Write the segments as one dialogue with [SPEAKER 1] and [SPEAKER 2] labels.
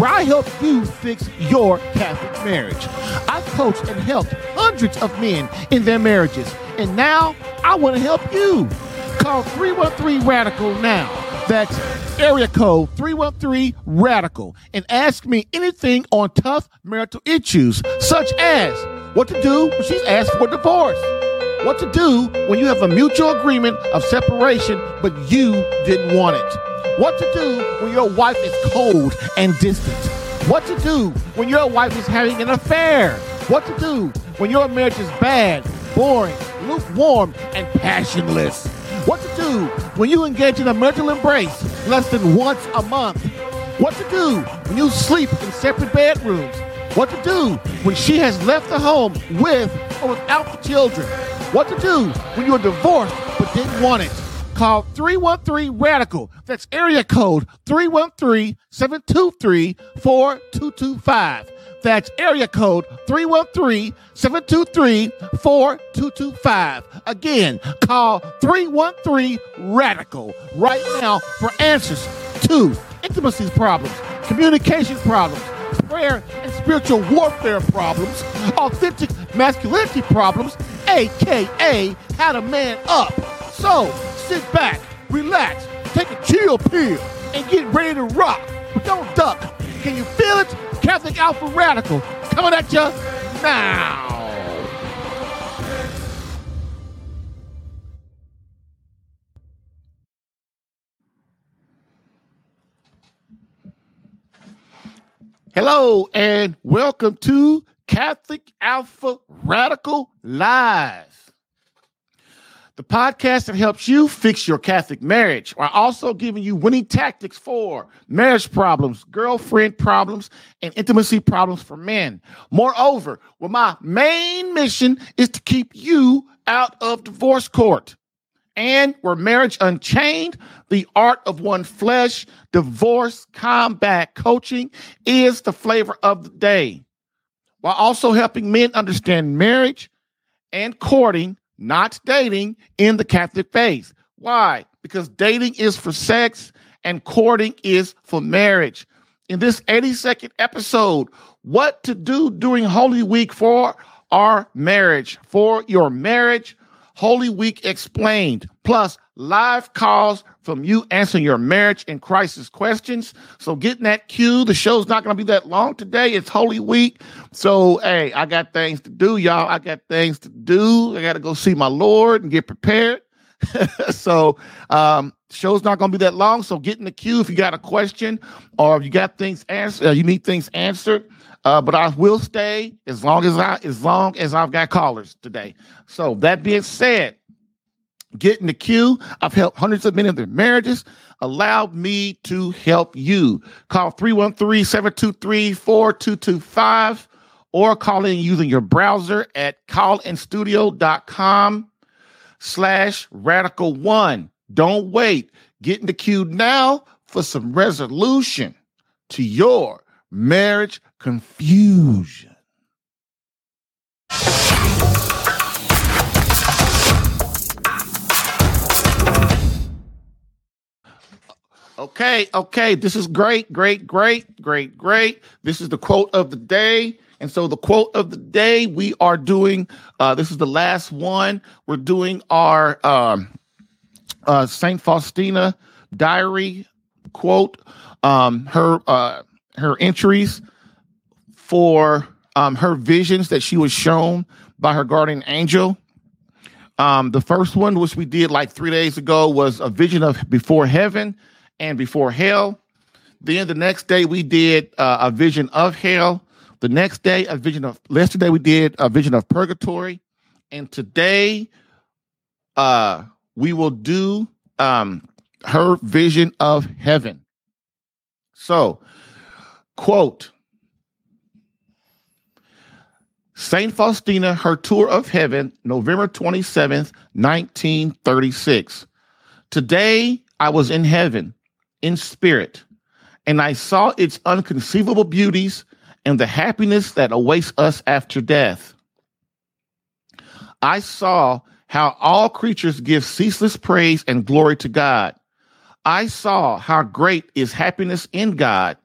[SPEAKER 1] where I help you fix your Catholic marriage. I've coached and helped hundreds of men in their marriages, and now I want to help you. Call 313 Radical now. That's area code 313 Radical and ask me anything on tough marital issues, such as what to do when she's asked for divorce, what to do when you have a mutual agreement of separation but you didn't want it what to do when your wife is cold and distant. What to do when your wife is having an affair. What to do when your marriage is bad, boring, lukewarm, and passionless. What to do when you engage in a marital embrace less than once a month. What to do when you sleep in separate bedrooms. What to do when she has left the home with or without the children. What to do when you're divorced but didn't want it. Call 313 Radical. That's area code 313 723 4225. That's area code 313 723 4225. Again, call 313 Radical right now for answers to intimacy problems, communication problems, prayer and spiritual warfare problems, authentic masculinity problems, aka how to man up. So, sit back, relax, take a chill pill, and get ready to rock. But don't duck. Can you feel it? Catholic Alpha Radical coming at you now. Hello and welcome to Catholic Alpha Radical Live the podcast that helps you fix your Catholic marriage while also giving you winning tactics for marriage problems, girlfriend problems, and intimacy problems for men. Moreover, well, my main mission is to keep you out of divorce court. And where marriage unchained, the art of one flesh, divorce combat coaching is the flavor of the day. While also helping men understand marriage and courting not dating in the Catholic faith. Why? Because dating is for sex and courting is for marriage. In this 82nd episode, what to do during Holy Week for our marriage, for your marriage, Holy Week explained, plus live calls from you answering your marriage and crisis questions. So getting that queue. The show's not going to be that long today. It's Holy Week. So, hey, I got things to do, y'all. I got things to do. I got to go see my Lord and get prepared. so, um, show's not going to be that long. So get in the queue if you got a question or if you got things answered, uh, you need things answered. Uh, but I will stay as long as I as long as I've got callers today. So that being said, get in the queue. I've helped hundreds of men in their marriages. Allow me to help you. Call 313-723-4225 or call in using your browser at callinstudio.com slash radical one. Don't wait. Get in the queue now for some resolution to your marriage confusion. Okay, okay. This is great, great, great, great, great. This is the quote of the day. And so the quote of the day we are doing, uh, this is the last one. We're doing our um, uh, Saint Faustina diary quote, um, her uh, her entries for um, her visions that she was shown by her guardian angel. Um, the first one, which we did like three days ago, was a vision of before heaven and before hell. Then the next day we did uh, a vision of hell. The next day a vision of yesterday we did a vision of purgatory, and today uh, we will do um, her vision of heaven. So, quote. St. Faustina, her tour of heaven, November 27th, 1936. Today I was in heaven, in spirit, and I saw its unconceivable beauties and the happiness that awaits us after death. I saw how all creatures give ceaseless praise and glory to God. I saw how great is happiness in God,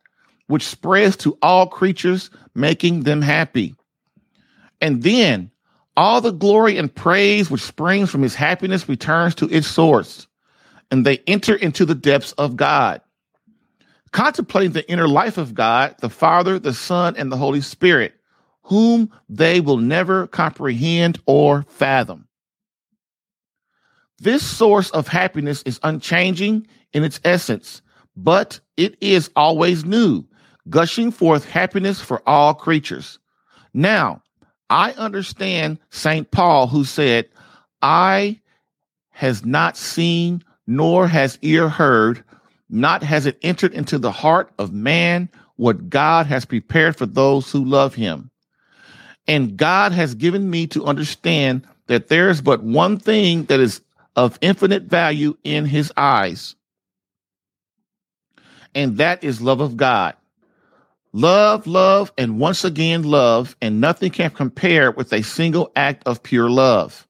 [SPEAKER 1] which spreads to all creatures, making them happy. And then all the glory and praise which springs from his happiness returns to its source, and they enter into the depths of God. Contemplating the inner life of God, the Father, the Son, and the Holy Spirit, whom they will never comprehend or fathom. This source of happiness is unchanging in its essence, but it is always new, gushing forth happiness for all creatures. Now, I understand St. Paul, who said, eye has not seen, nor has ear heard, not has it entered into the heart of man what God has prepared for those who love him. And God has given me to understand that there is but one thing that is of infinite value in his eyes, and that is love of God. Love, love, and once again love, and nothing can compare with a single act of pure love.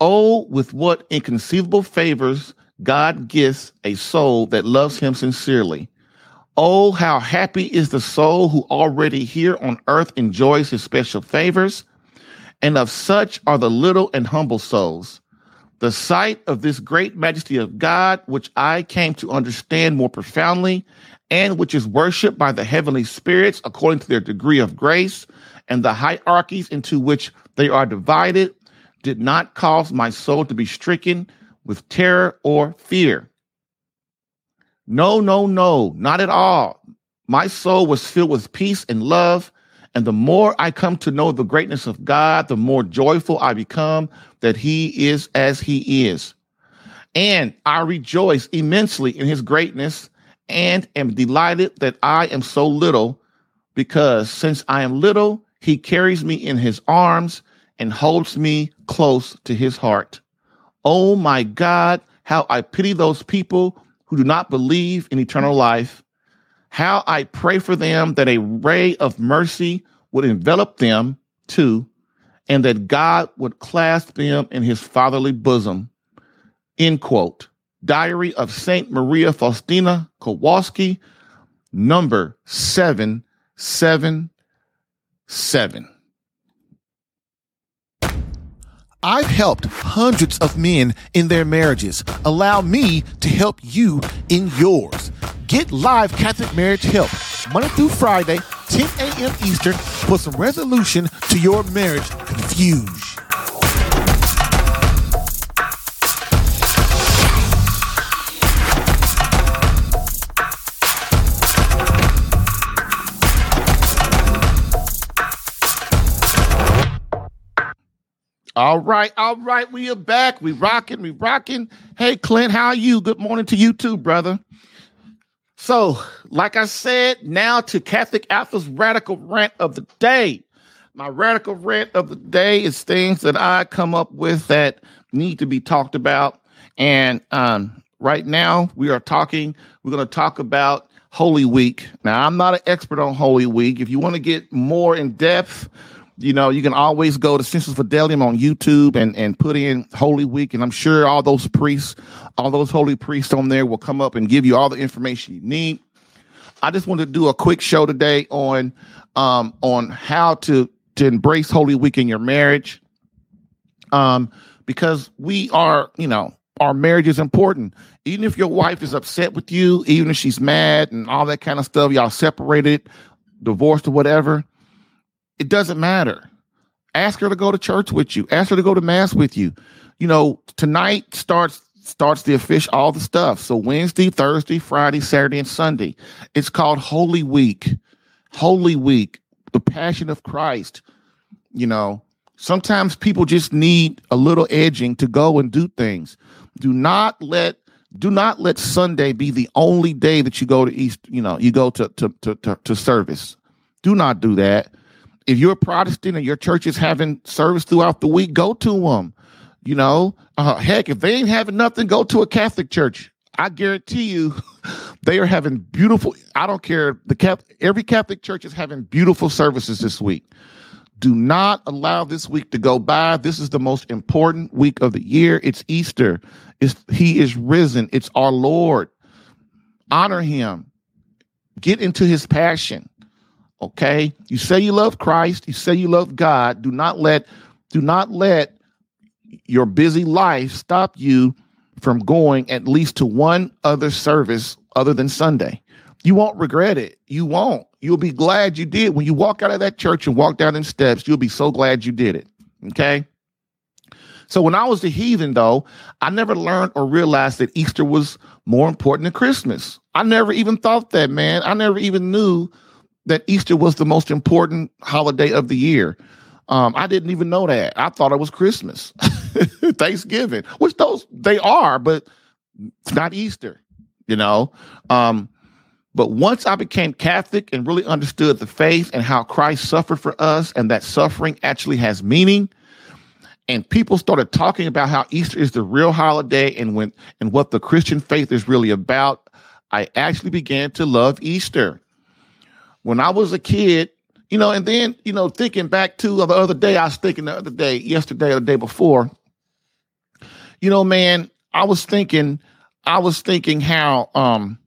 [SPEAKER 1] Oh, with what inconceivable favors God gives a soul that loves him sincerely. Oh, how happy is the soul who already here on earth enjoys his special favors. And of such are the little and humble souls. The sight of this great majesty of God, which I came to understand more profoundly and which is worshiped by the heavenly spirits according to their degree of grace, and the hierarchies into which they are divided, did not cause my soul to be stricken with terror or fear. No, no, no, not at all. My soul was filled with peace and love. And the more I come to know the greatness of God, the more joyful I become that He is as He is. And I rejoice immensely in His greatness and am delighted that I am so little, because since I am little, he carries me in his arms and holds me close to his heart. Oh my God, how I pity those people who do not believe in eternal life. How I pray for them that a ray of mercy would envelop them too, and that God would clasp them in his fatherly bosom. End quote. Diary of Saint Maria Faustina Kowalska, number 777. I've helped hundreds of men in their marriages. Allow me to help you in yours. Get live Catholic marriage help Monday through Friday, 10 a.m. Eastern, for some resolution to your marriage confusion. All right, all right, we are back. We rocking, we rocking. Hey, Clint, how are you? Good morning to you too, brother. So, like I said, now to Catholic Alpha's radical rant of the day. My radical rant of the day is things that I come up with that need to be talked about. And um, right now, we are talking. We're going to talk about Holy Week. Now, I'm not an expert on Holy Week. If you want to get more in depth you know, you can always go to Sensus Fidelium on YouTube and, and put in Holy Week. And I'm sure all those priests, all those holy priests on there will come up and give you all the information you need. I just wanted to do a quick show today on um, on how to to embrace Holy Week in your marriage. Um, because we are, you know, our marriage is important. Even if your wife is upset with you, even if she's mad and all that kind of stuff, y'all separated, divorced or whatever it doesn't matter. Ask her to go to church with you. Ask her to go to mass with you. You know, tonight starts starts the official all the stuff. So Wednesday, Thursday, Friday, Saturday, and Sunday. It's called Holy Week. Holy Week, the Passion of Christ. You know, sometimes people just need a little edging to go and do things. Do not let do not let Sunday be the only day that you go to East, you know, you go to to to, to, to service. Do not do that if you're a Protestant and your church is having service throughout the week, go to them. You know, uh, heck, if they ain't having nothing, go to a Catholic church. I guarantee you, they are having beautiful. I don't care. The Catholic, every Catholic church is having beautiful services this week. Do not allow this week to go by. This is the most important week of the year. It's Easter. It's, he is risen. It's our Lord. Honor him. Get into his passion. Okay? You say you love Christ, you say you love God. Do not let do not let your busy life stop you from going at least to one other service other than Sunday. You won't regret it. You won't. You'll be glad you did. When you walk out of that church and walk down them steps, you'll be so glad you did it. Okay? So when I was a heathen, though, I never learned or realized that Easter was more important than Christmas. I never even thought that, man. I never even knew that Easter was the most important holiday of the year. Um, I didn't even know that. I thought it was Christmas, Thanksgiving, which those they are, but it's not Easter, you know. Um, but once I became Catholic and really understood the faith and how Christ suffered for us, and that suffering actually has meaning, and people started talking about how Easter is the real holiday and when and what the Christian faith is really about, I actually began to love Easter. When I was a kid, you know, and then, you know, thinking back to the other day, I was thinking the other day, yesterday or the day before, you know, man, I was thinking, I was thinking how, um,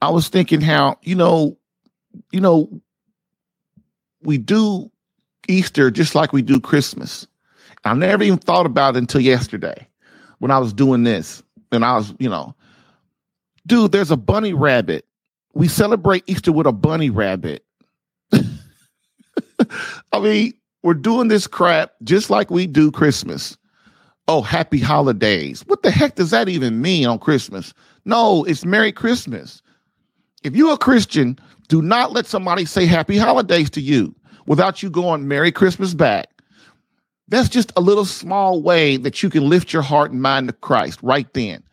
[SPEAKER 1] I was thinking how, you know, you know, we do Easter just like we do Christmas. I never even thought about it until yesterday when I was doing this. And I was, you know, dude, there's a bunny rabbit. We celebrate Easter with a bunny rabbit. I mean, we're doing this crap just like we do Christmas. Oh, happy holidays. What the heck does that even mean on Christmas? No, it's Merry Christmas. If you're a Christian, do not let somebody say happy holidays to you without you going Merry Christmas back. That's just a little small way that you can lift your heart and mind to Christ right then.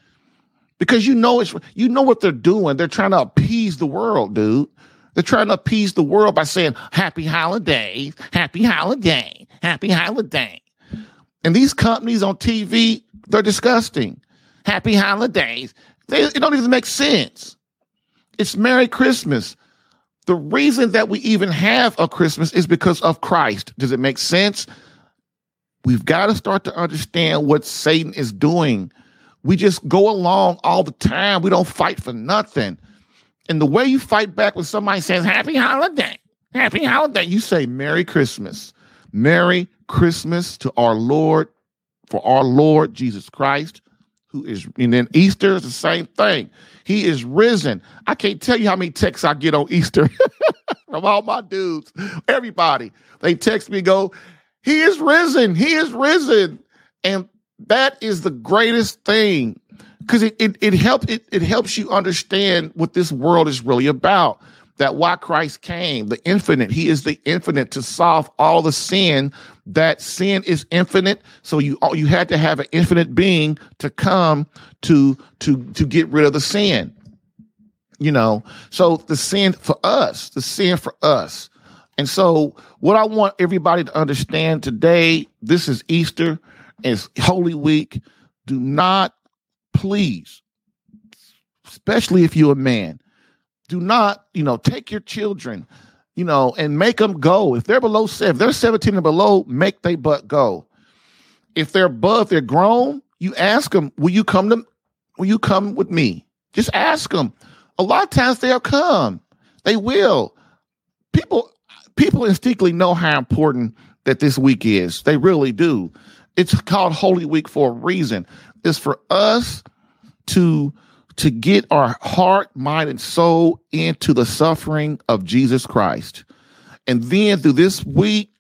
[SPEAKER 1] Because you know it's you know what they're doing. They're trying to appease the world, dude. They're trying to appease the world by saying happy holidays, happy holiday, happy holiday. And these companies on TV, they're disgusting. Happy holidays. They, it don't even make sense. It's Merry Christmas. The reason that we even have a Christmas is because of Christ. Does it make sense? We've got to start to understand what Satan is doing. We just go along all the time. We don't fight for nothing. And the way you fight back when somebody says, Happy holiday, happy holiday, you say, Merry Christmas. Merry Christmas to our Lord, for our Lord Jesus Christ, who is, and then Easter is the same thing. He is risen. I can't tell you how many texts I get on Easter from all my dudes, everybody. They text me, go, He is risen. He is risen. And that is the greatest thing because it, it it helps it, it helps you understand what this world is really about that why christ came the infinite. He is the infinite to solve all the sin. That sin is infinite so you you had to have an infinite being to come to to to get rid of the sin you know? So the sin for us the sin for us. And so what i want everybody to understand today this is easter it's holy week do not please, especially if you're a man, do not, you know, take your children, you know, and make them go. If they're below seven, they're 17 and below, make they butt go. If they're above, they're grown, you ask them, will you come to, will you come with me? Just ask them. A lot of times they'll come. They will. People, people instinctively know how important that this week is. They really do. It's called Holy Week for a reason It's for us to to get our heart, mind, and soul into the suffering of Jesus Christ. And then through this week,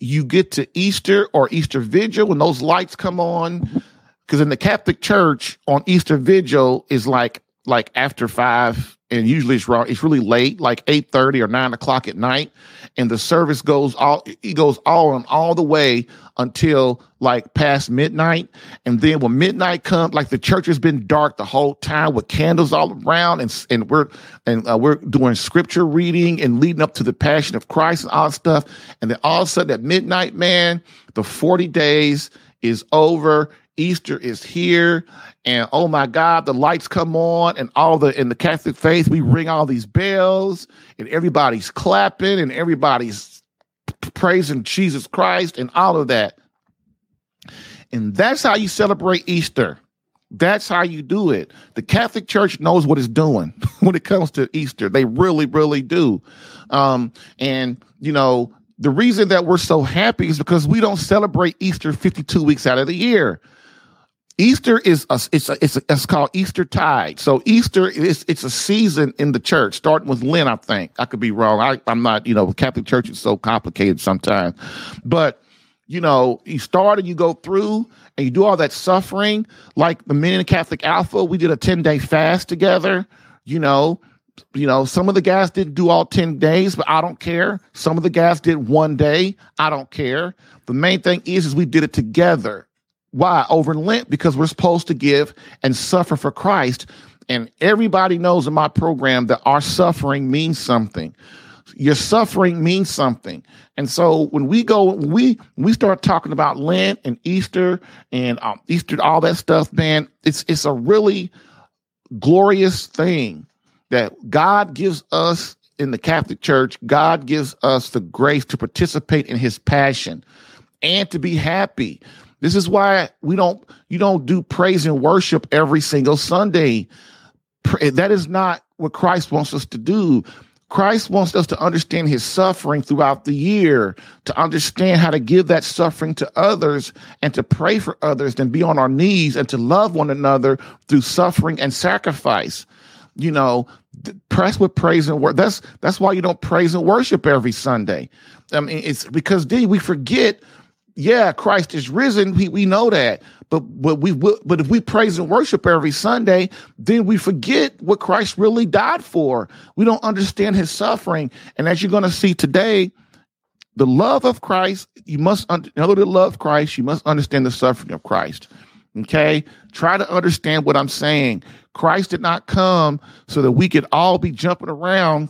[SPEAKER 1] you get to Easter or Easter Vigil when those lights come on. Because in the Catholic Church on Easter Vigil is like like after five and usually it's. It's really late, like eight thirty or nine o'clock at night, and the service goes all it goes all and all the way until like past midnight. And then when midnight comes, like the church has been dark the whole time with candles all around, and and we're and uh, we're doing scripture reading and leading up to the Passion of Christ and all that stuff. And then all of a sudden at midnight, man, the forty days is over. Easter is here, and oh my God, the lights come on, and all the in the Catholic faith, we ring all these bells, and everybody's clapping, and everybody's praising Jesus Christ, and all of that. And that's how you celebrate Easter. That's how you do it. The Catholic Church knows what it's doing when it comes to Easter. They really, really do. Um, and you know, the reason that we're so happy is because we don't celebrate Easter 52 weeks out of the year. Easter is a, it's a, it's a, it's called Easter tide. So Easter is it's a season in the church, starting with Lent. I think I could be wrong. I, I'm not. You know, Catholic Church is so complicated sometimes, but you know, you start and you go through and you do all that suffering. Like the men in Catholic Alpha, we did a 10 day fast together. You know, you know, some of the guys didn't do all 10 days, but I don't care. Some of the guys did one day. I don't care. The main thing is, is we did it together. Why? Over Lent, because we're supposed to give and suffer for Christ. And everybody knows in my program that our suffering means something. Your suffering means something. And so when we go, we we start talking about Lent and Easter and um, Easter, all that stuff, man, it's it's a really glorious thing that God gives us in the Catholic Church. God gives us the grace to participate in His passion and to be happy. This is why we don't you don't do praise and worship every single Sunday. That is not what Christ wants us to do. Christ wants us to understand his suffering throughout the year, to understand how to give that suffering to others and to pray for others and be on our knees and to love one another through suffering and sacrifice. You know, press with praise and worship. That's that's why you don't praise and worship every Sunday. I mean, it's because then we forget yeah, Christ is risen. We, we know that. But but we but if we praise and worship every Sunday, then we forget what Christ really died for. We don't understand his suffering. And as you're going to see today, the love of Christ, you must in order to love Christ, you must understand the suffering of Christ. Okay? Try to understand what I'm saying. Christ did not come so that we could all be jumping around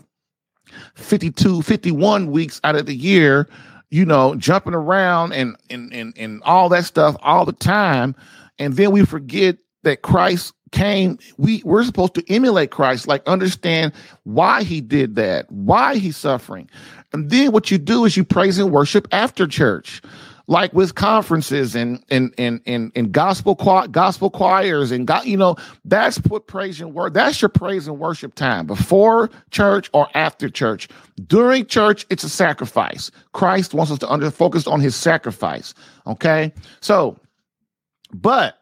[SPEAKER 1] 52, 51 weeks out of the year you know, jumping around and and and and all that stuff all the time, and then we forget that Christ came. We we're supposed to emulate Christ, like understand why he did that, why he's suffering, and then what you do is you praise and worship after church like with conferences and and and and, and gospel gospel choirs and God, you know, that's what praise and worship. That's your praise and worship time before church or after church. During church, it's a sacrifice. Christ wants us to under focus on his sacrifice. Okay, so, but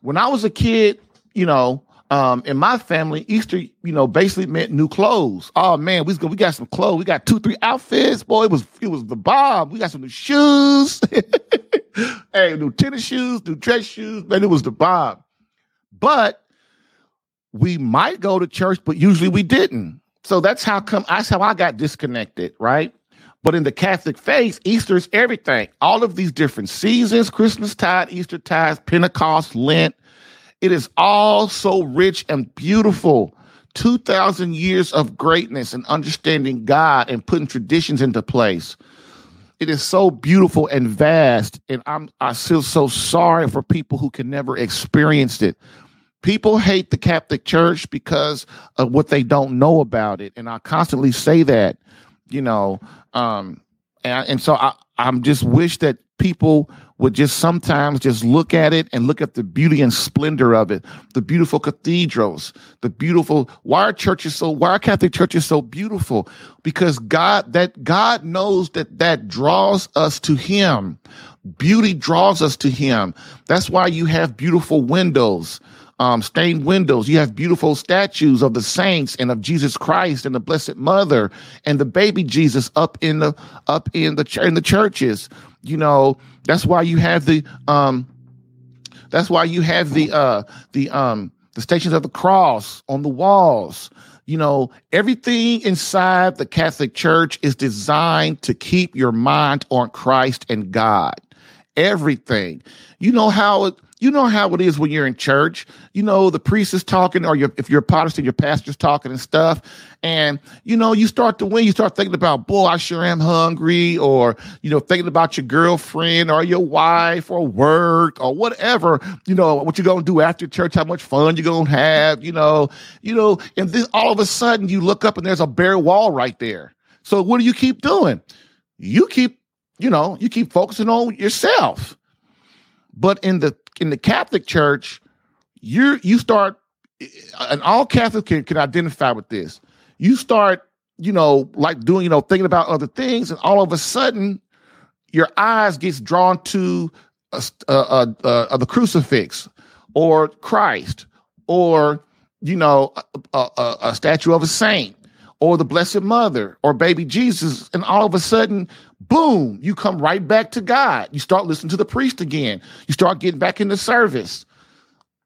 [SPEAKER 1] when I was a kid, you know, um, in my family, Easter, you know, basically meant new clothes. Oh man, we we got some clothes. We got two, three outfits. Boy, it was it was the bomb. We got some new shoes. hey, new tennis shoes, new dress shoes. Man, it was the bomb. But we might go to church, but usually we didn't. So that's how come that's how I got disconnected, right? But in the Catholic faith, Easter is everything. All of these different seasons, Christmas tide, Easter tide, Pentecost, Lent, it is all so rich and beautiful. 2,000 years of greatness and understanding God and putting traditions into place. It is so beautiful and vast. And I'm, I feel so sorry for people who can never experience it. People hate the Catholic Church because of what they don't know about it. And I constantly say that, you know, um, and, and so I, I'm just wish that people would just sometimes just look at it and look at the beauty and splendor of it, the beautiful cathedrals, the beautiful why are churches so why are Catholic churches so beautiful? Because God that God knows that that draws us to Him. Beauty draws us to Him. That's why you have beautiful windows. Um, stained windows. You have beautiful statues of the saints and of Jesus Christ and the Blessed Mother and the baby Jesus up in the up in the in the churches. You know, that's why you have the um that's why you have the uh the um the stations of the cross on the walls. You know, everything inside the Catholic Church is designed to keep your mind on Christ and God. Everything. You know how it, you know how it is when you're in church. You know, the priest is talking, or if you're a Protestant, your pastor's talking and stuff. And, you know, you start to win. You start thinking about, boy, I sure am hungry, or, you know, thinking about your girlfriend or your wife or work or whatever, you know, what you're going to do after church, how much fun you're going to have, you know, you know, and then all of a sudden you look up and there's a bare wall right there. So what do you keep doing? You keep, you know, you keep focusing on yourself. But in the in the Catholic Church, you you start, and all Catholics can, can identify with this. You start, you know, like doing, you know, thinking about other things, and all of a sudden, your eyes gets drawn to a, a, a, the crucifix, or Christ, or you know, a, a statue of a saint, or the Blessed Mother, or baby Jesus, and all of a sudden boom, you come right back to God. You start listening to the priest again. You start getting back into service.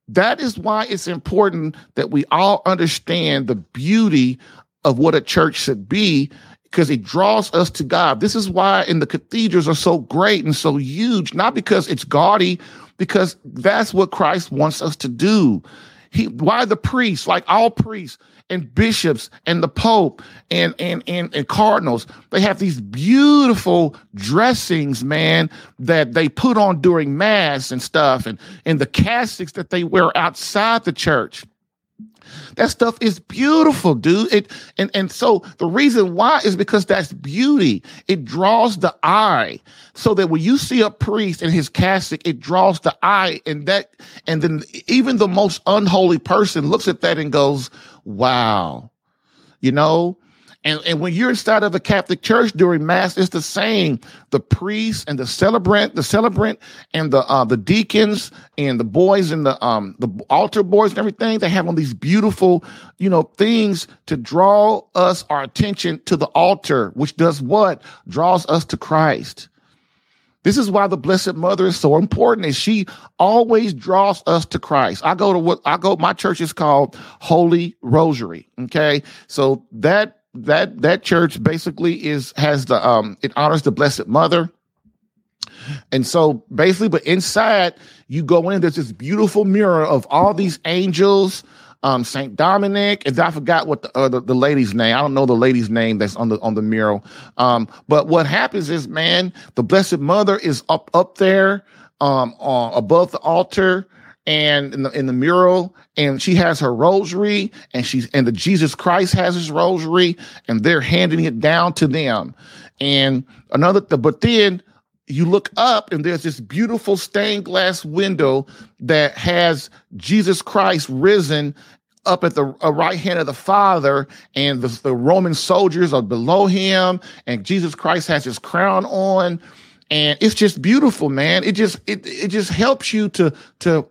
[SPEAKER 1] That is why it's important that we all understand the beauty of what a church should be because it draws us to God. This is why in the cathedrals are so great and so huge, not because it's gaudy, because that's what Christ wants us to do. He why the priests, like all priests, and bishops and the pope and, and and and cardinals they have these beautiful dressings man that they put on during mass and stuff and and the cassocks that they wear outside the church that stuff is beautiful, dude. It and and so the reason why is because that's beauty. It draws the eye. So that when you see a priest in his cassock, it draws the eye, and that and then even the most unholy person looks at that and goes, "Wow." You know, and, and when you're inside of a Catholic church during Mass, it's the same. The priest and the celebrant, the celebrant and the uh, the deacons and the boys and the um the altar boys and everything, they have on these beautiful, you know, things to draw us our attention to the altar, which does what? Draws us to Christ. This is why the Blessed Mother is so important, and she always draws us to Christ. I go to what I go, my church is called Holy Rosary. Okay. So that that that church basically is has the um it honors the blessed mother. And so basically but inside you go in there's this beautiful mirror of all these angels um saint dominic and i forgot what the, uh, the, the lady's name. I don't know the lady's name that's on the on the mural. Um but what happens is man the blessed mother is up up there um uh, above the altar and in the in the mural and she has her rosary and she's and the Jesus Christ has his rosary and they're handing it down to them and another but then you look up and there's this beautiful stained glass window that has Jesus Christ risen up at the uh, right hand of the Father, and the, the Roman soldiers are below him, and Jesus Christ has his crown on, and it's just beautiful, man. It just it it just helps you to to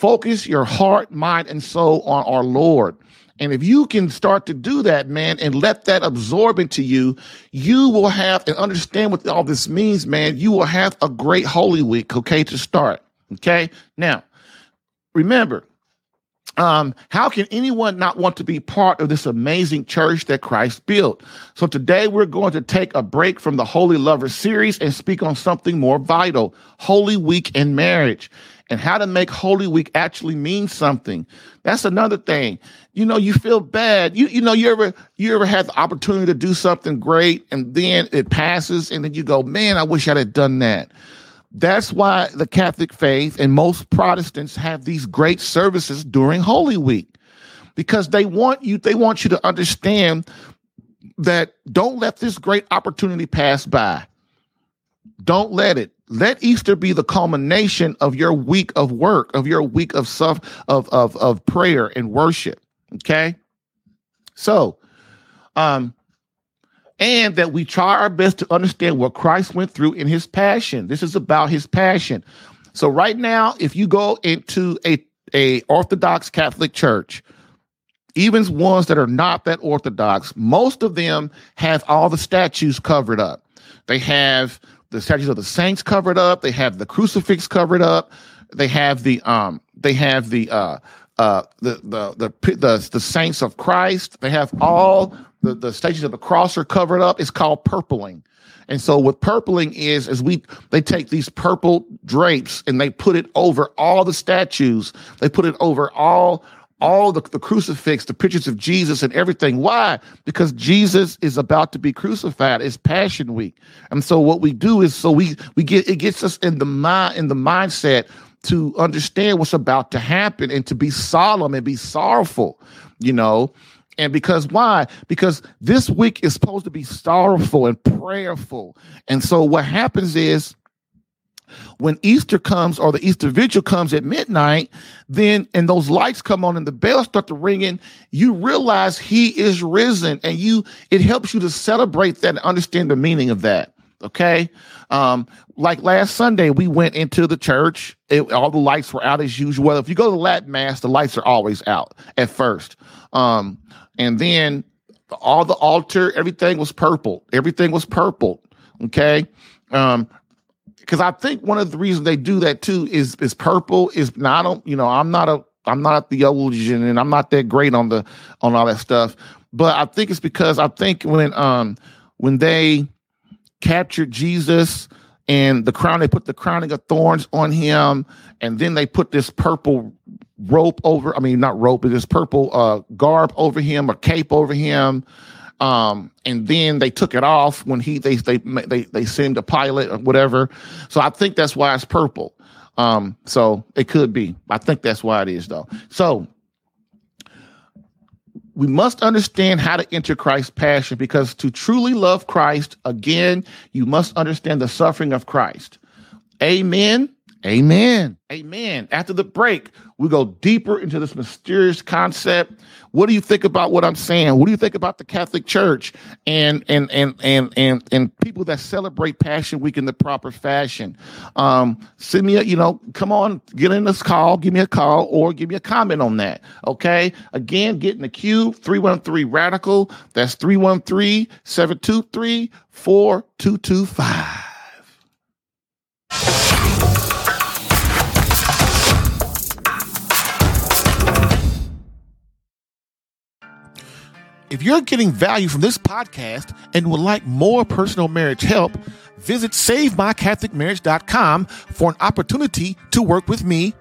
[SPEAKER 1] Focus your heart, mind, and soul on our Lord. And if you can start to do that, man, and let that absorb into you, you will have and understand what all this means, man. You will have a great Holy Week, okay, to start. Okay. Now, remember, um, how can anyone not want to be part of this amazing church that Christ built? So today we're going to take a break from the Holy Lover series and speak on something more vital, Holy Week and marriage and how to make Holy Week actually mean something. That's another thing. You know, you feel bad. You you know, you ever you ever had the opportunity to do something great and then it passes and then you go, man, I wish I'd have done that. That's why the Catholic faith and most Protestants have these great services during Holy Week. Because they want you, they want you to understand that don't let this great opportunity pass by. Don't let it. Let Easter be the culmination of your week of work, of your week of of of of prayer and worship. Okay. So, um, and that we try our best to understand what Christ went through in his passion. This is about his passion. So right now, if you go into a, a Orthodox Catholic church, even ones that are not that Orthodox, most of them have all the statues covered up. They have the statues of the saints covered up. They have the crucifix covered up. They have the um they have the uh uh, the, the the the the saints of Christ. They have all the the statues of the cross are covered up. It's called purpling. And so what purpling is, is we they take these purple drapes and they put it over all the statues. They put it over all all the, the crucifix, the pictures of Jesus and everything. Why? Because Jesus is about to be crucified. It's Passion Week. And so what we do is so we we get it gets us in the mind in the mindset to understand what's about to happen and to be solemn and be sorrowful, you know. And because why? Because this week is supposed to be sorrowful and prayerful. And so what happens is when Easter comes or the Easter vigil comes at midnight, then and those lights come on and the bells start to ringing, you realize he is risen and you it helps you to celebrate that and understand the meaning of that. Okay. Um, like last Sunday, we went into the church. It, all the lights were out as usual. If you go to Latin Mass, the lights are always out at first. Um, and then all the altar, everything was purple. Everything was purple. Okay. Um, because I think one of the reasons they do that too is is purple is not you know I'm not a I'm not a theologian and I'm not that great on the on all that stuff, but I think it's because I think when um when they captured Jesus and the crown they put the crowning of thorns on him and then they put this purple rope over I mean not rope but this purple uh garb over him or cape over him um, and then they took it off when he they they they they sent a Pilate or whatever. So I think that's why it's purple. Um, so it could be. I think that's why it is though. So we must understand how to enter Christ's passion because to truly love Christ, again, you must understand the suffering of Christ. Amen. Amen. Amen. After the break, we go deeper into this mysterious concept. What do you think about what I'm saying? What do you think about the Catholic Church and and and and and and people that celebrate Passion Week in the proper fashion? Um, send me a, you know, come on, get in this call, give me a call, or give me a comment on that. Okay. Again, get in the queue, 313 radical. That's 313 723 4225. If you're getting value from this podcast and would like more personal marriage help, visit SaveMyCatholicMarriage.com for an opportunity to work with me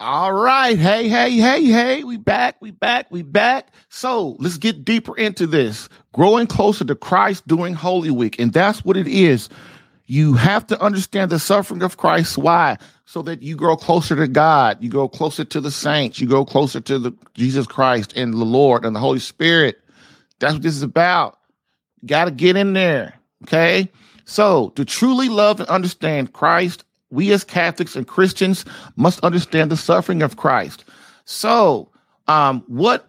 [SPEAKER 1] All right. Hey, hey, hey, hey. We back. We back. We back. So let's get deeper into this. Growing closer to Christ during Holy Week. And that's what it is. You have to understand the suffering of Christ. Why? So that you grow closer to God. You grow closer to the saints. You go closer to the Jesus Christ and the Lord and the Holy Spirit. That's what this is about. Got to get in there. Okay. So to truly love and understand Christ we as Catholics and Christians must understand the suffering of Christ. So, um, what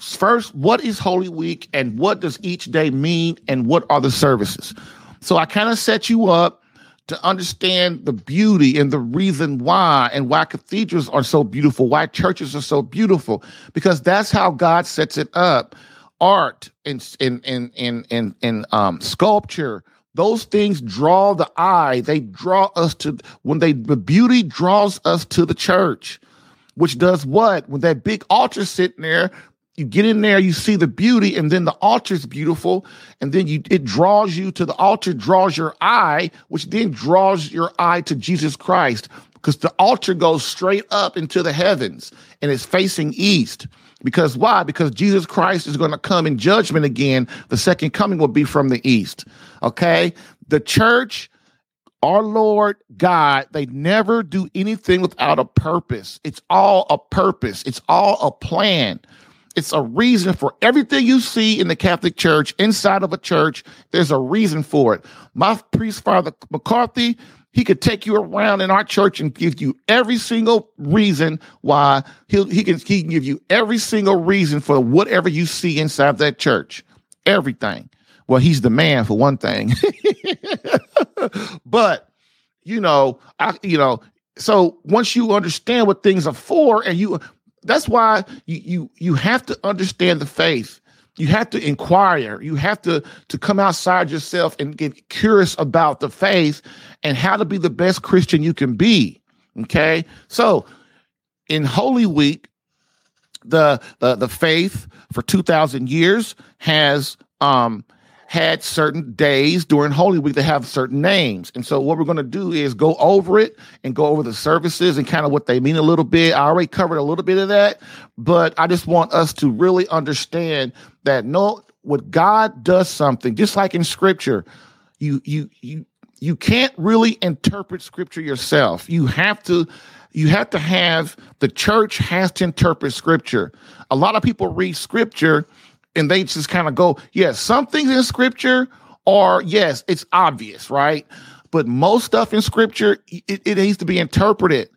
[SPEAKER 1] first, what is Holy Week and what does each day mean and what are the services? So, I kind of set you up to understand the beauty and the reason why and why cathedrals are so beautiful, why churches are so beautiful, because that's how God sets it up. Art and and and and and, and um, sculpture those things draw the eye. They draw us to when they the beauty draws us to the church, which does what? When that big altar sitting there, you get in there, you see the beauty, and then the altar is beautiful, and then you it draws you to the altar, draws your eye, which then draws your eye to Jesus Christ, because the altar goes straight up into the heavens and it's facing east. Because why? Because Jesus Christ is going to come in judgment again. The second coming will be from the east. Okay. The church, our Lord God, they never do anything without a purpose. It's all a purpose, it's all a plan. It's a reason for everything you see in the Catholic Church, inside of a church. There's a reason for it. My priest, Father McCarthy, he could take you around in our church and give you every single reason why he'll, he can he can give you every single reason for whatever you see inside that church. Everything. Well, he's the man for one thing. but you know, I you know, so once you understand what things are for and you that's why you you you have to understand the faith you have to inquire you have to to come outside yourself and get curious about the faith and how to be the best christian you can be okay so in holy week the the, the faith for 2000 years has um had certain days during Holy Week that have certain names. And so what we're going to do is go over it and go over the services and kind of what they mean a little bit. I already covered a little bit of that, but I just want us to really understand that no what God does something just like in scripture, you you you you can't really interpret scripture yourself. You have to you have to have the church has to interpret scripture. A lot of people read scripture and they just kind of go, yes, some things in scripture are, yes, it's obvious, right? But most stuff in scripture, it, it needs to be interpreted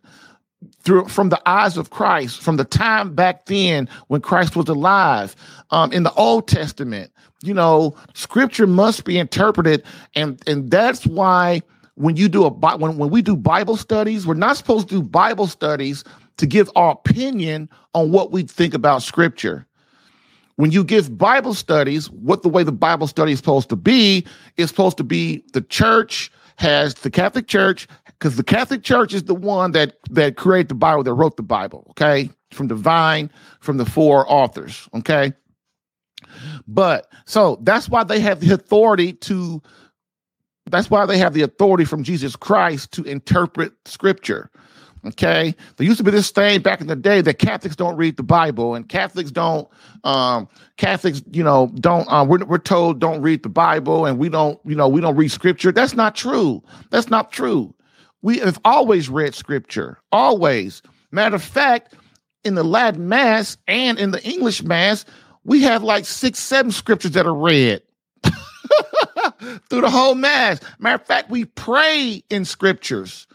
[SPEAKER 1] through from the eyes of Christ, from the time back then when Christ was alive. Um, in the Old Testament, you know, scripture must be interpreted, and and that's why when you do a when when we do Bible studies, we're not supposed to do Bible studies to give our opinion on what we think about scripture when you give Bible studies, what the way the Bible study is supposed to be is supposed to be the church has the Catholic Church because the Catholic Church is the one that that created the Bible, that wrote the Bible, okay, from divine, from the four authors, okay. But so that's why they have the authority to. That's why they have the authority from Jesus Christ to interpret Scripture. Okay, there used to be this thing back in the day that Catholics don't read the Bible, and Catholics don't, um, Catholics, you know, don't. Uh, we're we're told don't read the Bible, and we don't, you know, we don't read Scripture. That's not true. That's not true. We have always read Scripture, always. Matter of fact, in the Latin Mass and in the English Mass, we have like six, seven scriptures that are read through the whole Mass. Matter of fact, we pray in scriptures.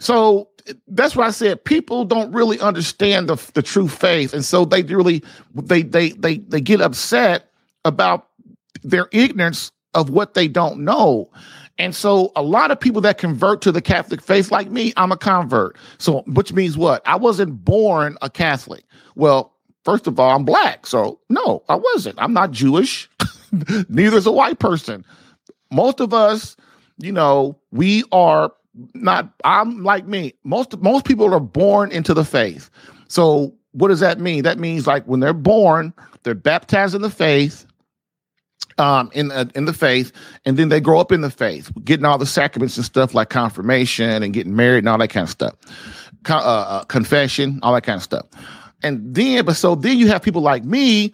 [SPEAKER 1] So that's why I said people don't really understand the the true faith, and so they really they they they they get upset about their ignorance of what they don't know. And so a lot of people that convert to the Catholic faith, like me, I'm a convert. So which means what? I wasn't born a Catholic. Well, first of all, I'm black. So no, I wasn't. I'm not Jewish. Neither is a white person. Most of us, you know, we are not I'm like me. Most most people are born into the faith. So what does that mean? That means like when they're born, they're baptized in the faith, um, in uh, in the faith, and then they grow up in the faith, getting all the sacraments and stuff like confirmation and getting married and all that kind of stuff, uh, uh, confession, all that kind of stuff. And then, but so then you have people like me,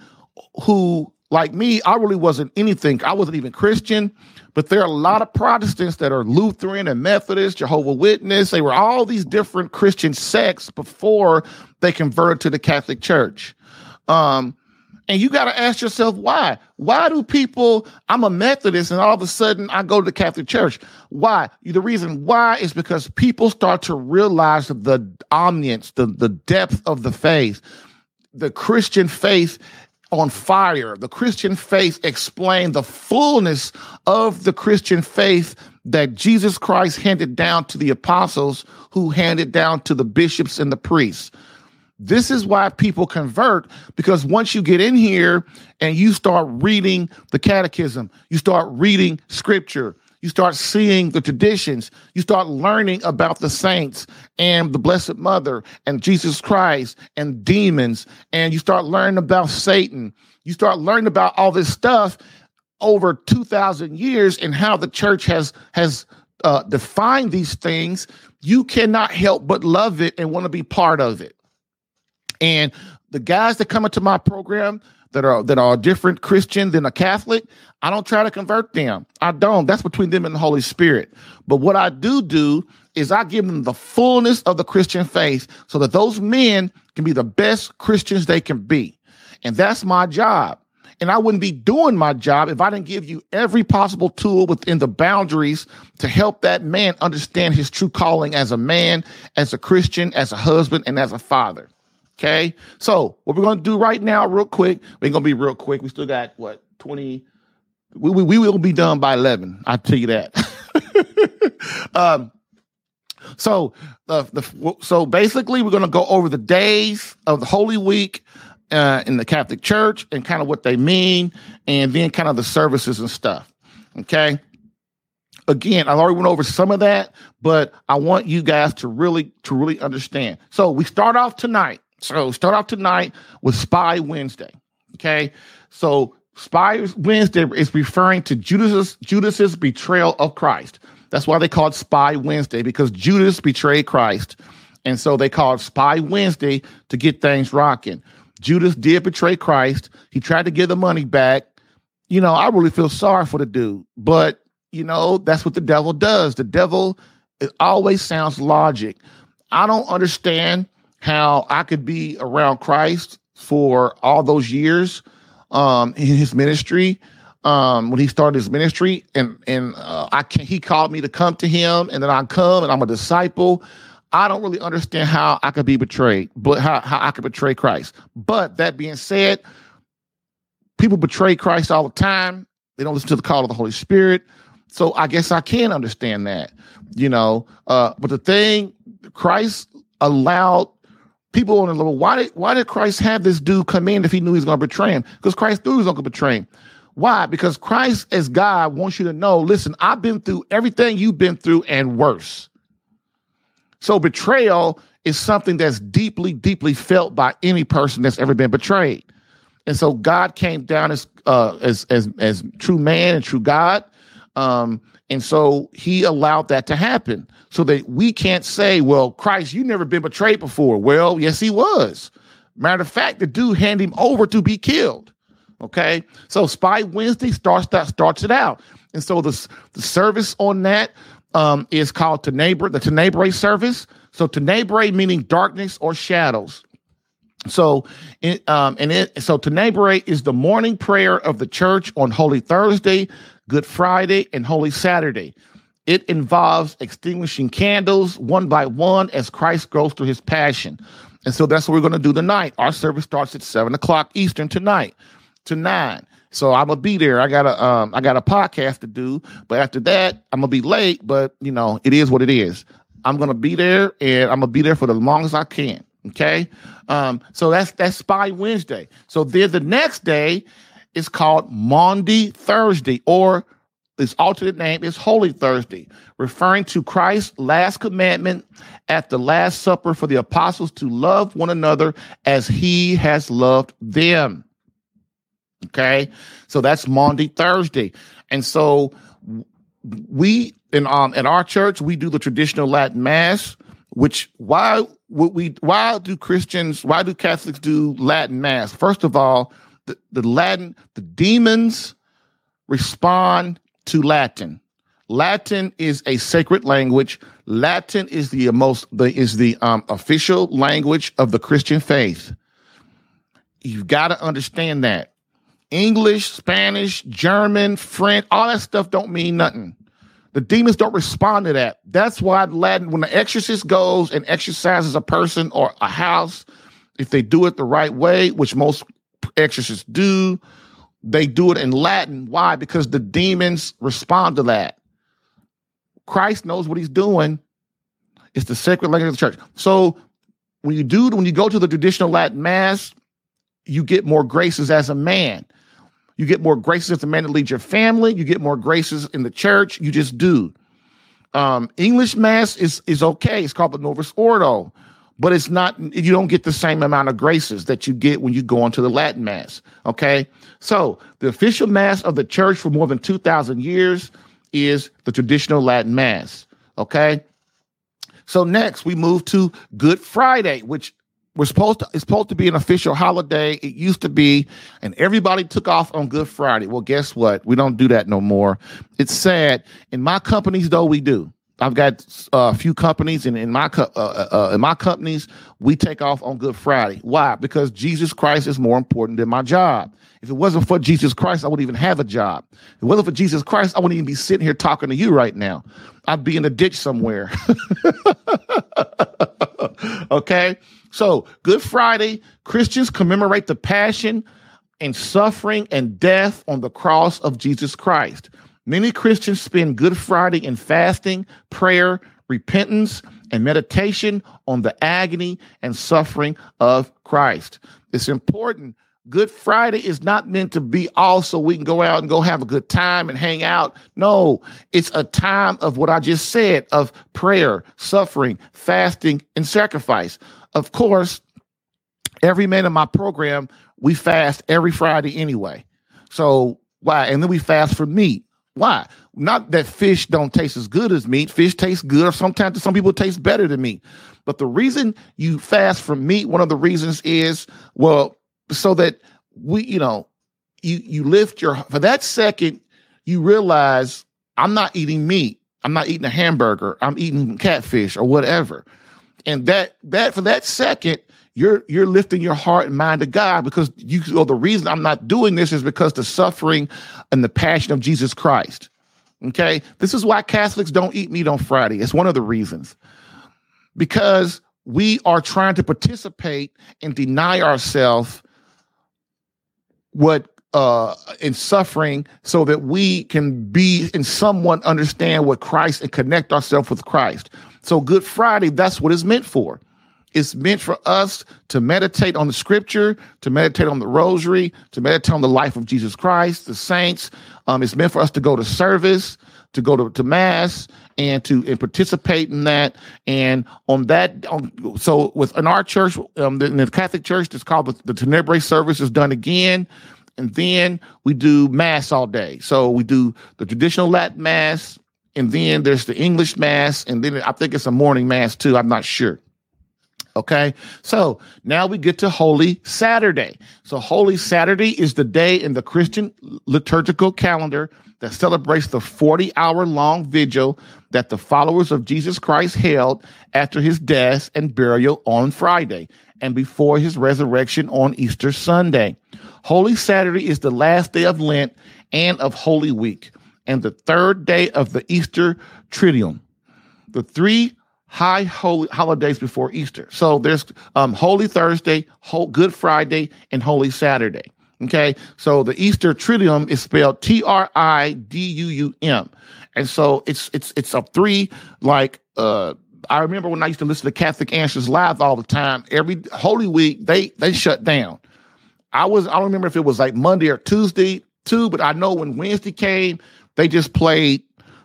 [SPEAKER 1] who like me, I really wasn't anything. I wasn't even Christian. But there are a lot of Protestants that are Lutheran and Methodist, Jehovah Witness. They were all these different Christian sects before they converted to the Catholic Church. Um, and you got to ask yourself why. Why do people? I'm a Methodist, and all of a sudden I go to the Catholic Church. Why? The reason why is because people start to realize the omniscience, the the depth of the faith. The Christian faith on fire. The Christian faith explained the fullness of the Christian faith that Jesus Christ handed down to the apostles, who handed down to the bishops and the priests. This is why people convert because once you get in here and you start reading the catechism, you start reading scripture, You start seeing the traditions. You start learning about the saints and the Blessed Mother and Jesus Christ and demons. And you start learning about Satan. You start learning about all this stuff over 2,000 years and how the church has, has uh, defined these things. You cannot help but love it and want to be part of it. And the guys that come into my program, that are that are different Christian than a Catholic, I don't try to convert them. I don't. That's between them and the Holy Spirit. But what I do do is I give them the fullness of the Christian faith so that those men can be the best Christians they can be. And that's my job. And I wouldn't be doing my job if I didn't give you every possible tool within the boundaries to help that man understand his true calling as a man, as a Christian, as a husband, and as a father. Okay. So what we're going to do right now, real quick, we're going to be real quick. We still got what, 20, we, we, we will be done by 11. I'll tell you that. um, so the, the so basically we're going to go over the days of the Holy Week uh, in the Catholic Church and kind of what they mean, and then kind of the services and stuff. Okay. Again, I already went over some of that, but I want you guys to really to really understand. So we start off tonight. So start off tonight with Spy Wednesday. Okay. So Spy Wednesday is referring to Judas's Judas's betrayal of Christ. That's why they call it Spy Wednesday because Judas betrayed Christ, and so they called Spy Wednesday to get things rocking. Judas did betray Christ. He tried to get the money back. You know, I really feel sorry for the dude, but you know that's what the devil does. The devil it always sounds logic. I don't understand how I could be around Christ for all those years um, in his ministry um, when he started his ministry, and and uh, I can, he called me to come to him, and then I come and I'm a disciple. I don't really understand how I could be betrayed, but how, how I could betray Christ. But that being said, people betray Christ all the time. They don't listen to the call of the Holy Spirit. So I guess I can understand that, you know. Uh, but the thing, Christ allowed people on the level, why did why did Christ have this dude come in if he knew he was going to betray him? Because Christ knew he was going to betray him. Why? Because Christ, as God, wants you to know, listen, I've been through everything you've been through and worse. So betrayal is something that's deeply, deeply felt by any person that's ever been betrayed. And so God came down as uh, as as as true man and true God. Um, and so he allowed that to happen so that we can't say, well, Christ, you never been betrayed before. Well, yes, he was. Matter of fact, the dude handed him over to be killed. Okay. So Spy Wednesday starts that starts it out. And so the, the service on that um, is called Tenebrae, the Tenebrae service. So Tenebrae meaning darkness or shadows. So, it, um, and it, so Tenebrae is the morning prayer of the church on Holy Thursday, Good Friday, and Holy Saturday. It involves extinguishing candles one by one as Christ goes through his passion. And so that's what we're going to do tonight. Our service starts at seven o'clock Eastern tonight to nine. So I'm gonna be there. I got a um I got a podcast to do, but after that I'm gonna be late. But you know it is what it is. I'm gonna be there, and I'm gonna be there for the longest I can. Okay. Um. So that's that's Spy Wednesday. So then the next day is called Maundy Thursday, or its alternate name is Holy Thursday, referring to Christ's last commandment at the Last Supper for the apostles to love one another as he has loved them. Okay, so that's Maundy Thursday, and so we in um at our church we do the traditional Latin Mass. Which why would we? Why do Christians? Why do Catholics do Latin Mass? First of all, the, the Latin, the demons respond to Latin. Latin is a sacred language. Latin is the most the is the um, official language of the Christian faith. You've got to understand that. English, Spanish, German, French, all that stuff don't mean nothing. The demons don't respond to that. That's why Latin, when the exorcist goes and exorcises a person or a house, if they do it the right way, which most exorcists do. They do it in Latin. Why? Because the demons respond to that. Christ knows what he's doing. It's the sacred language of the church. So when you do, when you go to the traditional Latin mass, you get more graces as a man. You get more graces as a man that leads your family. You get more graces in the church. You just do. Um, English mass is is okay. It's called the Novus Ordo, but it's not. You don't get the same amount of graces that you get when you go into the Latin mass. Okay, so the official mass of the church for more than two thousand years is the traditional Latin mass. Okay, so next we move to Good Friday, which we're supposed to it's supposed to be an official holiday. It used to be, and everybody took off on Good Friday. Well, guess what? We don't do that no more. It's sad. In my companies, though, we do. I've got uh, a few companies, and in my co- uh, uh, uh, in my companies, we take off on Good Friday. Why? Because Jesus Christ is more important than my job. If it wasn't for Jesus Christ, I wouldn't even have a job. If it wasn't for Jesus Christ, I wouldn't even be sitting here talking to you right now. I'd be in a ditch somewhere. okay. So, Good Friday, Christians commemorate the passion and suffering and death on the cross of Jesus Christ. Many Christians spend Good Friday in fasting, prayer, repentance, and meditation on the agony and suffering of Christ. It's important. Good Friday is not meant to be all so we can go out and go have a good time and hang out. No, it's a time of what I just said of prayer, suffering, fasting, and sacrifice. Of course, every man in my program, we fast every Friday anyway. So why? And then we fast for meat. Why? Not that fish don't taste as good as meat. Fish tastes good, or sometimes some people taste better than meat. But the reason you fast from meat, one of the reasons is, well, so that we, you know, you you lift your for that second, you realize I'm not eating meat. I'm not eating a hamburger. I'm eating catfish or whatever and that that for that second you're you're lifting your heart and mind to God because you well, the reason I'm not doing this is because the suffering and the passion of Jesus Christ. Okay? This is why Catholics don't eat meat on Friday. It's one of the reasons. Because we are trying to participate and deny ourselves what uh in suffering so that we can be in someone understand what Christ and connect ourselves with Christ. So Good Friday, that's what it's meant for. It's meant for us to meditate on the scripture, to meditate on the rosary, to meditate on the life of Jesus Christ, the saints. Um, it's meant for us to go to service, to go to, to mass, and to and participate in that. And on that, on, so with in our church, um, the, in the Catholic Church, it's called the, the Tenebrae service is done again. And then we do mass all day. So we do the traditional Latin mass, and then there's the English mass, and then I think it's a morning mass too. I'm not sure. Okay, so now we get to Holy Saturday. So, Holy Saturday is the day in the Christian liturgical calendar that celebrates the 40 hour long vigil that the followers of Jesus Christ held after his death and burial on Friday and before his resurrection on Easter Sunday. Holy Saturday is the last day of Lent and of Holy Week and the third day of the Easter Triduum, the three high holy holidays before Easter. So there's um, Holy Thursday, Good Friday, and Holy Saturday. Okay, so the Easter Triduum is spelled T R I D U U M, and so it's it's it's a three like uh. I remember when I used to listen to Catholic Answers Live all the time. Every Holy Week, they they shut down. I was I don't remember if it was like Monday or Tuesday too, but I know when Wednesday came, they just played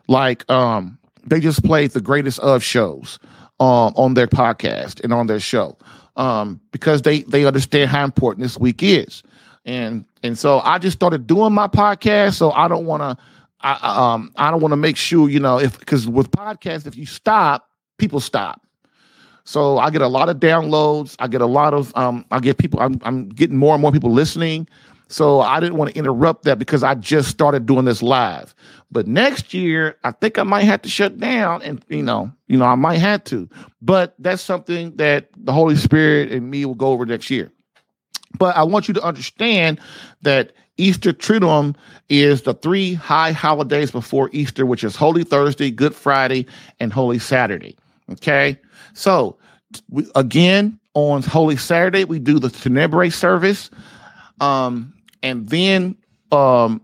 [SPEAKER 1] like um they just played the greatest of shows um on their podcast and on their show um because they they understand how important this week is. And and so I just started doing my podcast so I don't want to I um I don't want to make sure you know if because with podcasts if you stop people stop. So I get a lot of downloads I get a lot of um I get people I'm I'm getting more and more people listening so I didn't want to interrupt that because I just started doing this live. But next year, I think I might have to shut down and you know, you know, I might have to. But that's something that the Holy Spirit and me will go over next year. But I want you to understand that Easter Triduum is the three high holidays before Easter, which is Holy Thursday, Good Friday, and Holy Saturday. Okay. So we, again, on Holy Saturday, we do the Tenebrae service. Um, and then um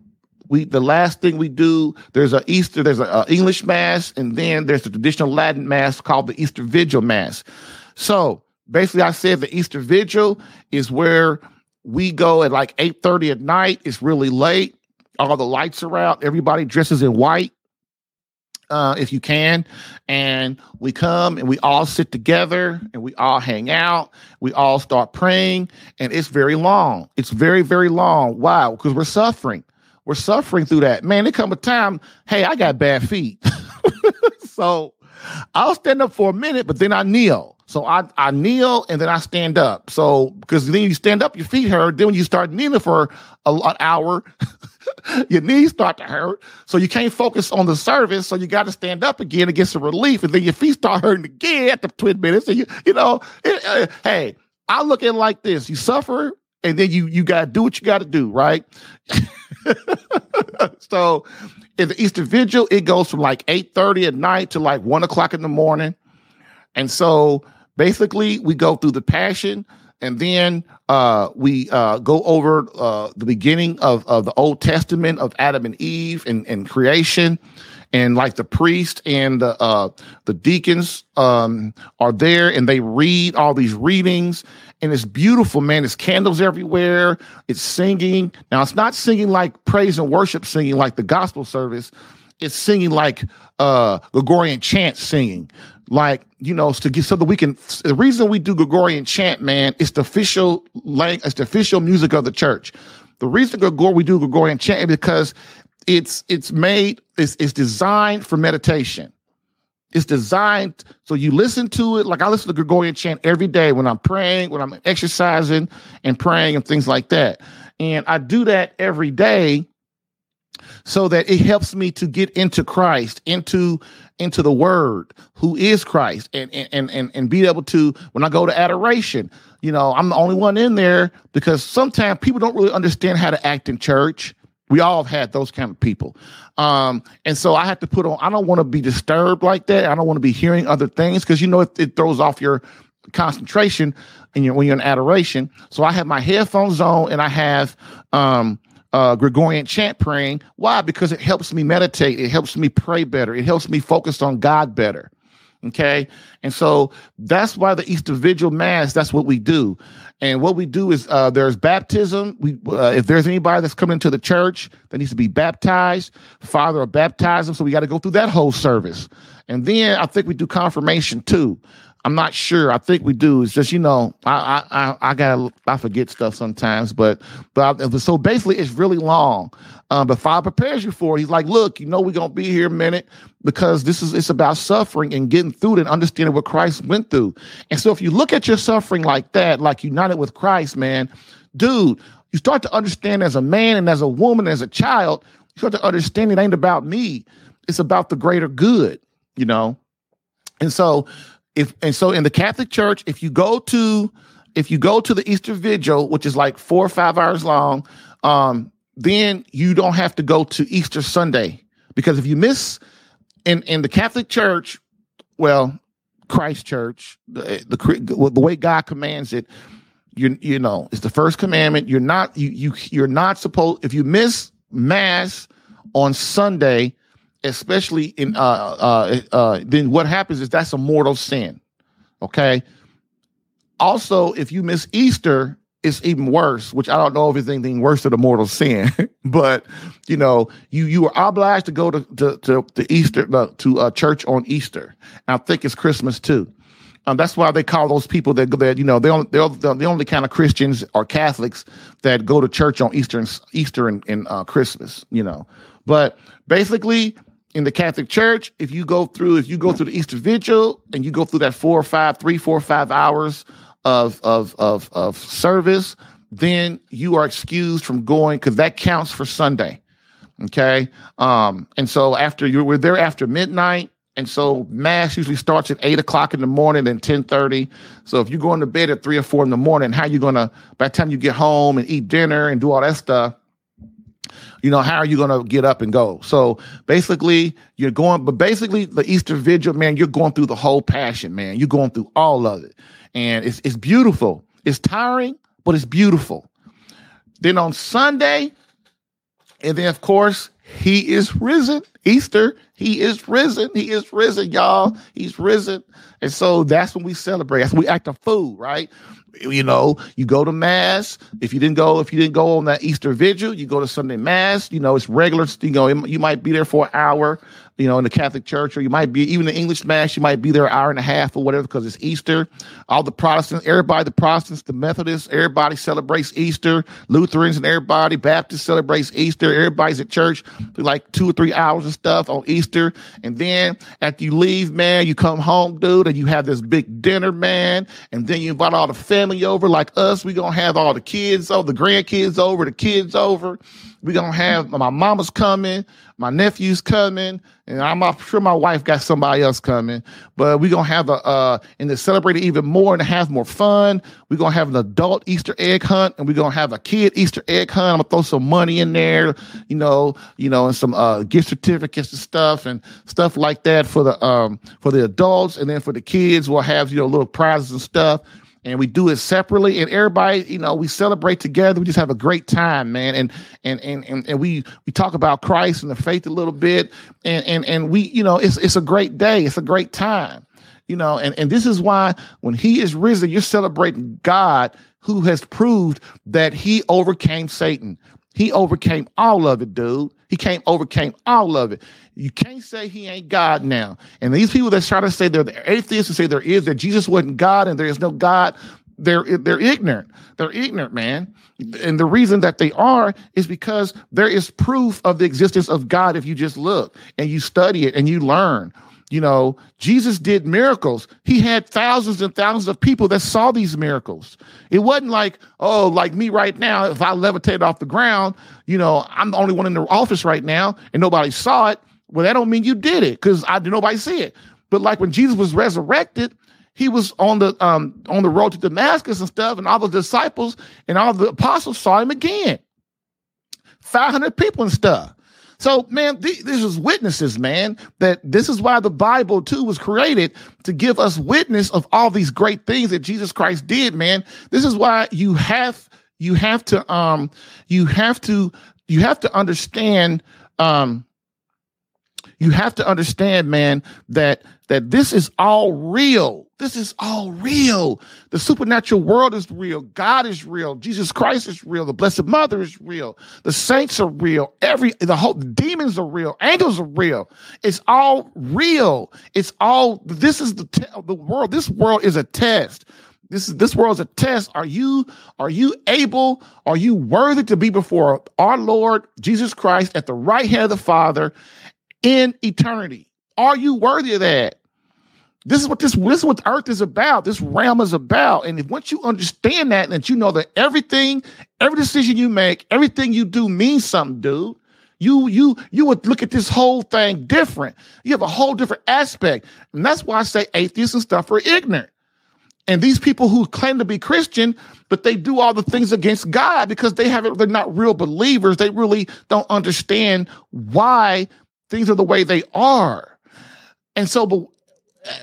[SPEAKER 1] we the last thing we do there's a easter there's a, english mass and then there's the traditional latin mass called the easter vigil mass so basically i said the easter vigil is where we go at like 8:30 at night. It's really late. All the lights are out. Everybody dresses in white. Uh, if you can, and we come and we all sit together and we all hang out. We all start praying, and it's very long. It's very, very long. Why? Because we're suffering. We're suffering through that. Man, there come a time, hey, I got bad feet. so I'll stand up for a minute, but then I kneel. So I, I kneel and then I stand up. So because then you stand up, your feet hurt. Then when you start kneeling for a, an hour, your knees start to hurt. So you can't focus on the service. So you got to stand up again to get some relief. And then your feet start hurting again after 20 minutes. And you, you know, it, uh, hey, I look at it like this. You suffer and then you you got to do what you got to do, right? so in the Easter Vigil, it goes from like 8:30 at night to like one o'clock in the morning. And so basically we go through the passion and then uh, we uh, go over uh, the beginning of, of the Old Testament of Adam and Eve and, and creation. And like the priest and the, uh, the deacons um, are there and they read all these readings. And it's beautiful, man. It's candles everywhere. It's singing. Now, it's not singing like praise and worship singing like the gospel service. It's singing like uh, Gregorian chant singing like you know to get so that we can the reason we do gregorian chant man is the official language it's the official music of the church the reason Gregor, we do gregorian chant is because it's it's made it's, it's designed for meditation it's designed so you listen to it like i listen to gregorian chant every day when i'm praying when i'm exercising and praying and things like that and i do that every day so that it helps me to get into Christ, into into the word, who is Christ, and and and and be able to when I go to adoration, you know, I'm the only one in there because sometimes people don't really understand how to act in church. We all have had those kind of people. Um, and so I have to put on, I don't want to be disturbed like that. I don't want to be hearing other things because you know it, it throws off your concentration and you when you're in adoration. So I have my headphones on and I have um uh, Gregorian chant praying. Why? Because it helps me meditate. It helps me pray better. It helps me focus on God better. Okay. And so that's why the Easter Vigil Mass, that's what we do. And what we do is uh, there's baptism. We, uh, if there's anybody that's coming into the church that needs to be baptized, Father will baptize them. So we got to go through that whole service. And then I think we do confirmation too. I'm not sure. I think we do. It's just you know, I I I gotta I forget stuff sometimes, but but I, so basically, it's really long. Um, but Father prepares you for it. He's like, look, you know, we're gonna be here a minute because this is it's about suffering and getting through it and understanding what Christ went through. And so, if you look at your suffering like that, like united with Christ, man, dude, you start to understand as a man and as a woman, as a child, you start to understand it ain't about me. It's about the greater good, you know. And so if and so in the Catholic Church, if you go to if you go to the Easter Vigil, which is like four or five hours long, um, then you don't have to go to Easter Sunday because if you miss in in the Catholic Church, well, Christ Church, the the, the way God commands it, you you know, it's the first commandment. You're not you you you're not supposed if you miss mass on Sunday, especially in uh, uh, uh, then what happens is that's a mortal sin. Okay. Also, if you miss Easter, it's even worse, which I don't know if it's anything worse than a mortal sin, but you know, you you are obliged to go to to to, to Easter uh, to a church on Easter. And I think it's Christmas too. Um, that's why they call those people that that you know they only, they're the only kind of Christians or Catholics that go to church on Easter and Easter and, and uh, Christmas. You know, but basically in the Catholic Church, if you go through, if you go through the Easter Vigil and you go through that four or five, three, four or five hours of of of of service, then you are excused from going because that counts for Sunday. Okay. Um, and so after you we're there after midnight, and so mass usually starts at eight o'clock in the morning and ten thirty. So if you're going to bed at three or four in the morning, how you gonna by the time you get home and eat dinner and do all that stuff? you know, how are you to get up and go? So basically, you're going, but basically, the Easter Vigil, man, you're going through the whole passion, man. You're going through all of it. And it's, it's beautiful. It's tiring, but it's beautiful. Then on Sunday, and then of course, he is risen. Easter, He is risen. He is risen, y'all. He's risen. And so that's when we celebrate. That's when we act a fool, right? you know, you go to mass. If you didn't go, if you didn't go on that Easter vigil, you go to Sunday mass. You know, it's regular. You know, you might be there for an hour you know, in the Catholic Church, or you might be even the English Mass, you might be there an hour and a half or whatever because it's Easter. All the Protestants, everybody, the Protestants, the Methodists, everybody celebrates Easter. Lutherans and everybody, Baptists celebrates Easter. Everybody's at church for like two or three hours and stuff on Easter. And then after you leave, man, you come home, dude, and you have this big dinner, man. And then you invite all the family over like us. We're going to have all the kids over, the grandkids over, the kids over. We going to have my mama's coming my nephew's coming, and I'm sure my wife got somebody else coming. But we're gonna have a uh and to celebrate it even more and to have more fun. We're gonna have an adult Easter egg hunt, and we're gonna have a kid Easter egg hunt. I'm gonna throw some money in there, you know, you know, and some uh gift certificates and stuff and stuff like that for the um for the adults, and then for the kids, we'll have you know little prizes and stuff and we do it separately and everybody you know we celebrate together. We just have a great time man. And and and and, and we we talk about christ and the faith a little bit. And and and we you know it's it's a great day. It's a great time you know. And and this is why when he is risen you're celebrating god who has proved that he overcame satan. He overcame all of it dude. He came overcame all of it you can't say he ain't God now. And these people that try to say they're the atheists and say there is that Jesus wasn't God and there is no God, they're they're ignorant. They're ignorant, man. And the reason that they are is because there is proof of the existence of God if you just look and you study it and you learn. You know, Jesus did miracles. He had thousands and thousands of people that saw these miracles. It wasn't like, oh, like me right now, if I levitated off the ground, you know, I'm the only one in the office right now and nobody saw it. Well, that don't mean you did it because I nobody see it. But like when Jesus was resurrected, he was on the um on the road to Damascus and stuff, and all the disciples and all the apostles saw him again. 500 people and stuff. So, man, th- this is witnesses, man, that this is why the Bible too was created to give us witness of all these great things that Jesus Christ did, man. This is why you have you have to um you have to you have to understand um you have to understand, man, that that this is all real. This is all real. The supernatural world is real. God is real. Jesus Christ is real. The Blessed Mother is real. The saints are real. Every the whole demons are real. Angels are real. It's all real. It's all. This is the te- the world. This world is a test. This is this world's a test. Are you are you able? Are you worthy to be before our Lord Jesus Christ at the right hand of the Father? In eternity. Are you worthy of that? This is what this, this is what earth is about. This realm is about. And if once you understand that, and you know that everything, every decision you make, everything you do means something, dude. You you you would look at this whole thing different. You have a whole different aspect. And that's why I say atheists and stuff are ignorant. And these people who claim to be Christian, but they do all the things against God because they haven't, they're not real believers. They really don't understand why things are the way they are. And so, but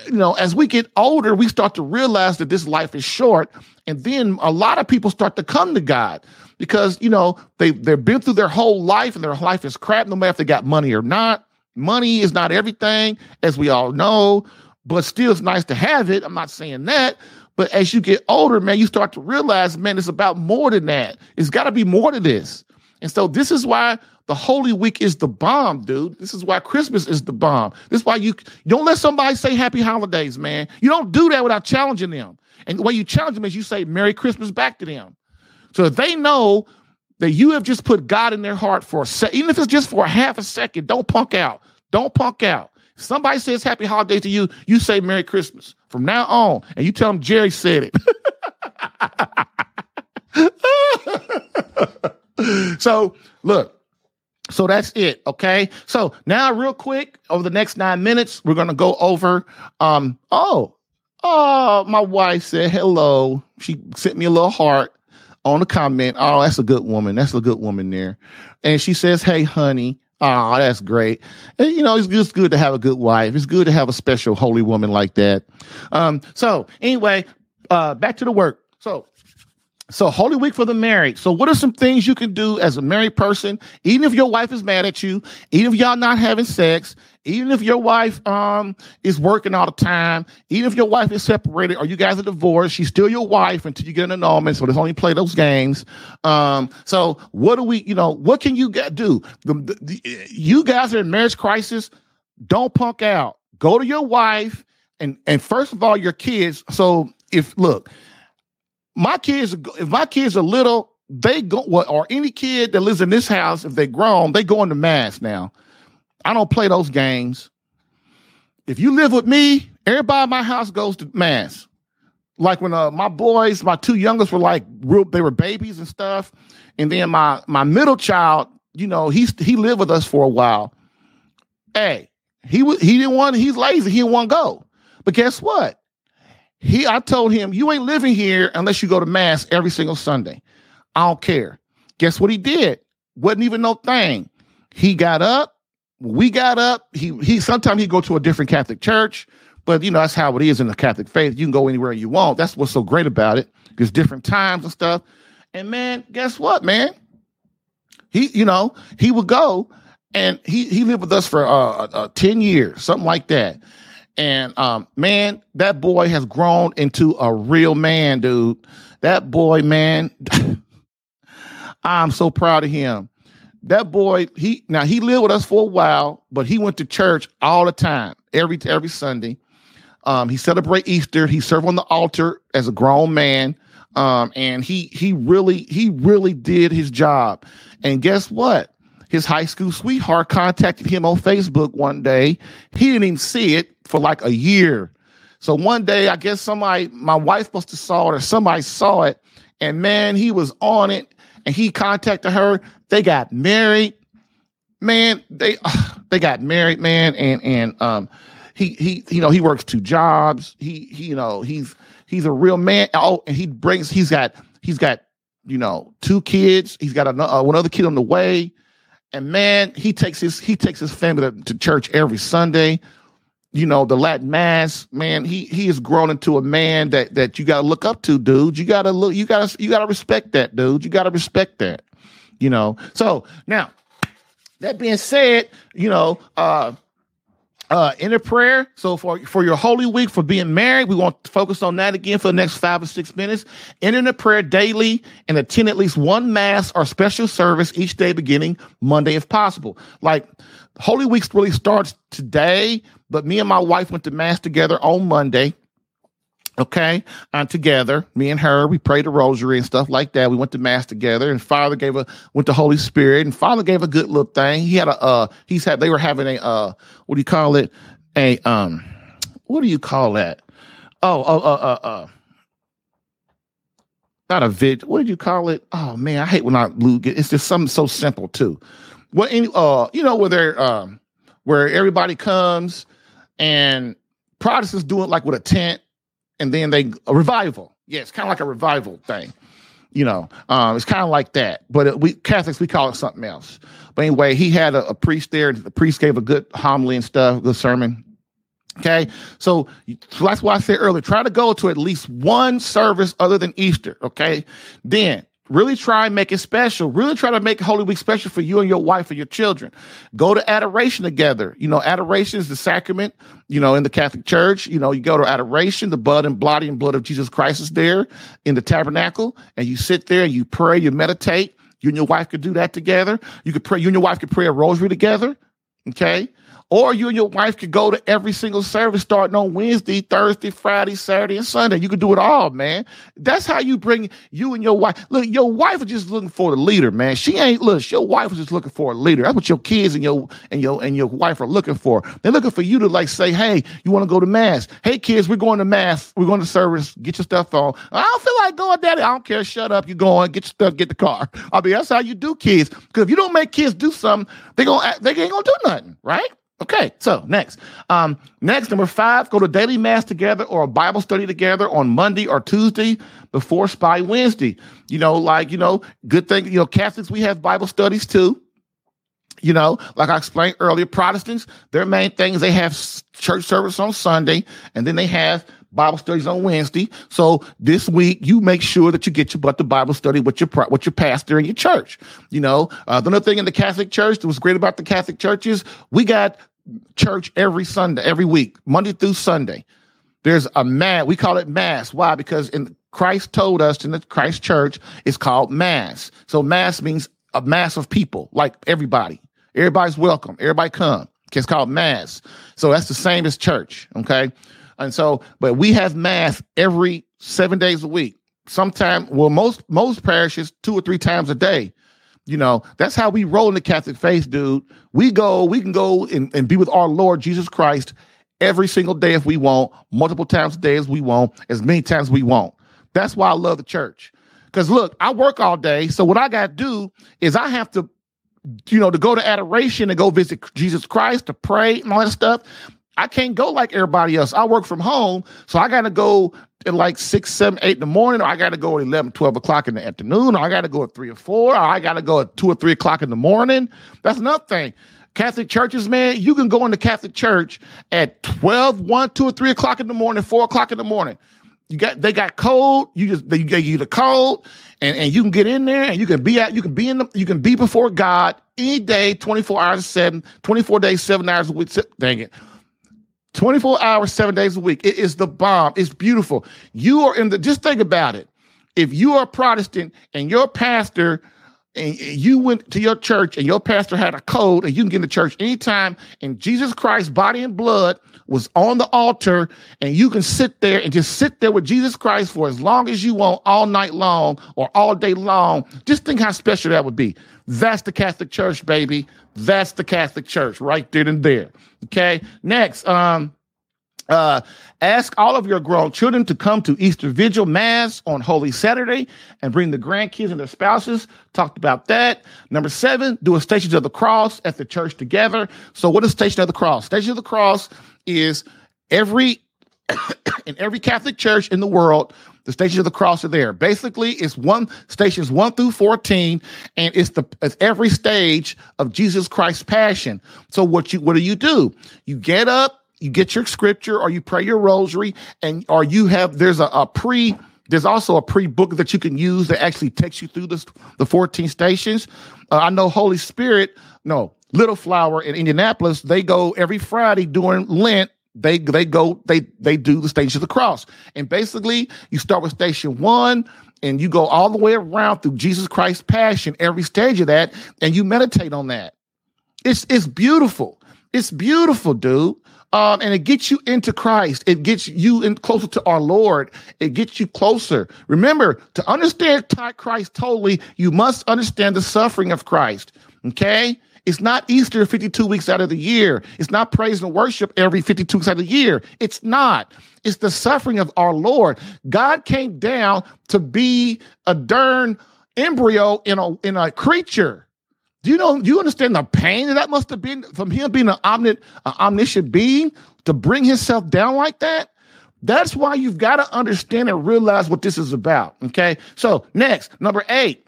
[SPEAKER 1] you know, as we get older, we start to realize that this life is short. And then a lot of people start to come to God because, you know, they, they've been through their whole life and their life is crap, no matter if they got money or not. Money is not everything, as we all know, but still it's nice to have it. I'm not saying that. But as you get older, man, you start to realize, man, it's about more than that. It's got to be more to this. And so this is why the Holy Week is the bomb, dude. This is why Christmas is the bomb. This is why you, you don't let somebody say happy holidays, man. You don't do that without challenging them. And the way you challenge them is you say Merry Christmas back to them. So they know that you have just put God in their heart for a second, even if it's just for a half a second, don't punk out. Don't punk out. If somebody says happy holidays to you, you say Merry Christmas from now on, and you tell them Jerry said it. so look, so that's it. Okay. So now, real quick, over the next nine minutes, we're gonna go over. Um. Oh. Oh, my wife said hello. She sent me a little heart on the comment. Oh, that's a good woman. That's a good woman there. And she says, "Hey, honey." Oh, that's great. And, you know, it's just good to have a good wife. It's good to have a special holy woman like that. Um. So anyway, uh, back to the work. So So, Holy Week for the married. So, what are some things you can do as a married person, even if your wife is mad at you, even if y'all not having sex, even if your wife um is working all the time, even if your wife is separated or you guys are divorced, she's still your wife until you get an annulment. So, there's only play those games. Um, so what do we, you know, what can you do? The, the, the, you guys are in marriage crisis. Don't punk out. Go to your wife and and first of all, your kids. So if look my kids, if my kids are little, they go or any kid that lives in this house, if they're grown, they go into mass now. I don't play those games. If you live with me, everybody in my house goes to mass. Like when uh, my boys, my two youngest were like real, they were babies and stuff, and then my my middle child, you know, he's he lived with us for a while. Hey, he was he didn't want he's lazy, he didn't want to go. But guess what? He, I told him, you ain't living here unless you go to mass every single Sunday. I don't care. Guess what he did? Wasn't even no thing. He got up. We got up. He he. Sometimes he go to a different Catholic church, but you know that's how it is in the Catholic faith. You can go anywhere you want. That's what's so great about it. There's different times and stuff. And man, guess what, man? He, you know, he would go, and he he lived with us for uh, uh, uh ten years, something like that. And um, man, that boy has grown into a real man, dude. That boy, man, I'm so proud of him. That boy, he now he lived with us for a while, but he went to church all the time, every every Sunday. Um, he celebrate Easter. He served on the altar as a grown man. Um, and he he really he really did his job. And guess what? His high school sweetheart contacted him on Facebook one day. He didn't even see it for like a year. So one day, I guess somebody, my wife must have saw it or somebody saw it. And man, he was on it and he contacted her. They got married. Man, they they got married, man. And and um he he you know, he works two jobs. He he you know, he's he's a real man. Oh, and he brings he's got he's got you know, two kids. He's got another, uh, one other kid on the way. And man, he takes his he takes his family to, to church every Sunday you know, the Latin mass, man, he he has grown into a man that that you gotta look up to, dude. You gotta look, you gotta you gotta respect that, dude. You gotta respect that. You know. So now, that being said, you know, uh uh in a prayer. So for for your holy week for being married, we want to focus on that again for the next five or six minutes. Enter a prayer daily and attend at least one mass or special service each day beginning Monday if possible. Like Holy Week really starts today, but me and my wife went to Mass together on Monday. Okay, and together, me and her, we prayed the rosary and stuff like that. We went to mass together, and Father gave a went to Holy Spirit, and Father gave a good little thing. He had a uh, he's had they were having a uh, what do you call it? A um, what do you call that? Oh, oh, uh, uh, uh not a vid. What did you call it? Oh man, I hate when I lose. It's just something so simple too. Well, any, uh, you know, where they're um, where everybody comes and Protestants do it like with a tent, and then they a revival. Yeah, it's kind of like a revival thing. You know, um, it's kind of like that. But it, we Catholics we call it something else. But anyway, he had a, a priest there. The priest gave a good homily and stuff, good sermon. Okay, so, so that's why I said earlier, try to go to at least one service other than Easter. Okay, then Really try and make it special. Really try to make Holy Week special for you and your wife and your children. Go to adoration together. You know, adoration is the sacrament, you know, in the Catholic Church. You know, you go to adoration, the blood and body and blood of Jesus Christ is there in the tabernacle, and you sit there, you pray, you meditate. You and your wife could do that together. You could pray, you and your wife could pray a rosary together. Okay. Or you and your wife could go to every single service starting on Wednesday, Thursday, Friday, Saturday, and Sunday. You could do it all, man. That's how you bring you and your wife. Look, your wife is just looking for the leader, man. She ain't look. Your wife is just looking for a leader. That's what your kids and your and your and your wife are looking for. They're looking for you to like say, "Hey, you want to go to mass? Hey, kids, we're going to mass. We're going to service. Get your stuff on. I don't feel like going, Daddy. I don't care. Shut up. You're going. Get your stuff. Get the car. I mean, that's how you do kids. Because if you don't make kids do something, they gonna they ain't gonna do nothing, right? Okay, so next. Um, next, number five, go to daily mass together or a Bible study together on Monday or Tuesday before Spy Wednesday. You know, like, you know, good thing, you know, Catholics, we have Bible studies too. You know, like I explained earlier, Protestants, their main thing is they have church service on Sunday and then they have Bible studies on Wednesday. So this week, you make sure that you get your butt to Bible study with your with your pastor in your church. You know, uh, the other thing in the Catholic Church that was great about the Catholic churches, we got church every Sunday, every week, Monday through Sunday. There's a mass. We call it mass. Why? Because in Christ told us in the Christ church, it's called mass. So mass means a mass of people, like everybody. Everybody's welcome. Everybody come. It's called mass. So that's the same as church. Okay. And so, but we have mass every seven days a week. Sometimes, well, most most parishes two or three times a day. You know, that's how we roll in the Catholic faith, dude. We go, we can go and, and be with our Lord Jesus Christ every single day if we want, multiple times a day as we want, as many times as we want. That's why I love the church. Because look, I work all day. So what I got to do is I have to, you know, to go to adoration and go visit Jesus Christ, to pray and all that stuff. I can't go like everybody else. I work from home. So I got to go at like six, seven, eight in the morning, or I got to go at 11, 12 o'clock in the afternoon, or I got to go at three or four, or I got to go at two or three o'clock in the morning. That's another thing. Catholic churches, man, you can go into Catholic church at 12, 1, 2, or 3 o'clock in the morning, 4 o'clock in the morning. You got they got cold, You just they give you the cold, and, and you can get in there and you can be out, you can be in the you can be before God any day, 24 hours, seven, 24 days, seven hours a week. Dang it. 24 hours, seven days a week. It is the bomb. It's beautiful. You are in the just think about it. If you are Protestant and your pastor and you went to your church and your pastor had a code and you can get in the church anytime and Jesus Christ's body and blood was on the altar and you can sit there and just sit there with Jesus Christ for as long as you want all night long or all day long. Just think how special that would be. That's the Catholic Church, baby. That's the Catholic Church right there and there. Okay. Next, um, uh, ask all of your grown children to come to Easter Vigil Mass on Holy Saturday and bring the grandkids and their spouses. Talked about that. Number seven, do a Stations of the Cross at the church together. So, what is Station of the Cross? Station of the Cross is every in every Catholic church in the world, the stations of the cross are there. Basically, it's one stations one through 14, and it's the it's every stage of Jesus Christ's passion. So what you what do you do? You get up, you get your scripture or you pray your rosary and or you have there's a, a pre there's also a pre-book that you can use that actually takes you through this the 14 stations. Uh, i know holy spirit no little flower in indianapolis they go every friday during lent they they go they they do the stations of the cross. And basically you start with station one and you go all the way around through jesus christ's passion every stage of that and you meditate on that. It's it's beautiful. It's beautiful dude um, and it gets you into Christ. It gets you in closer to our Lord. It gets you closer. Remember, to understand Christ totally, you must understand the suffering of Christ. Okay? It's not Easter 52 weeks out of the year. It's not praise and worship every 52 weeks out of the year. It's not. It's the suffering of our Lord. God came down to be a darn embryo in a in a creature. Do you know? Do you understand the pain that that must have been from him being an omniscient, an omniscient being to bring himself down like that? That's why you've got to understand and realize what this is about. Okay. So next, number eight,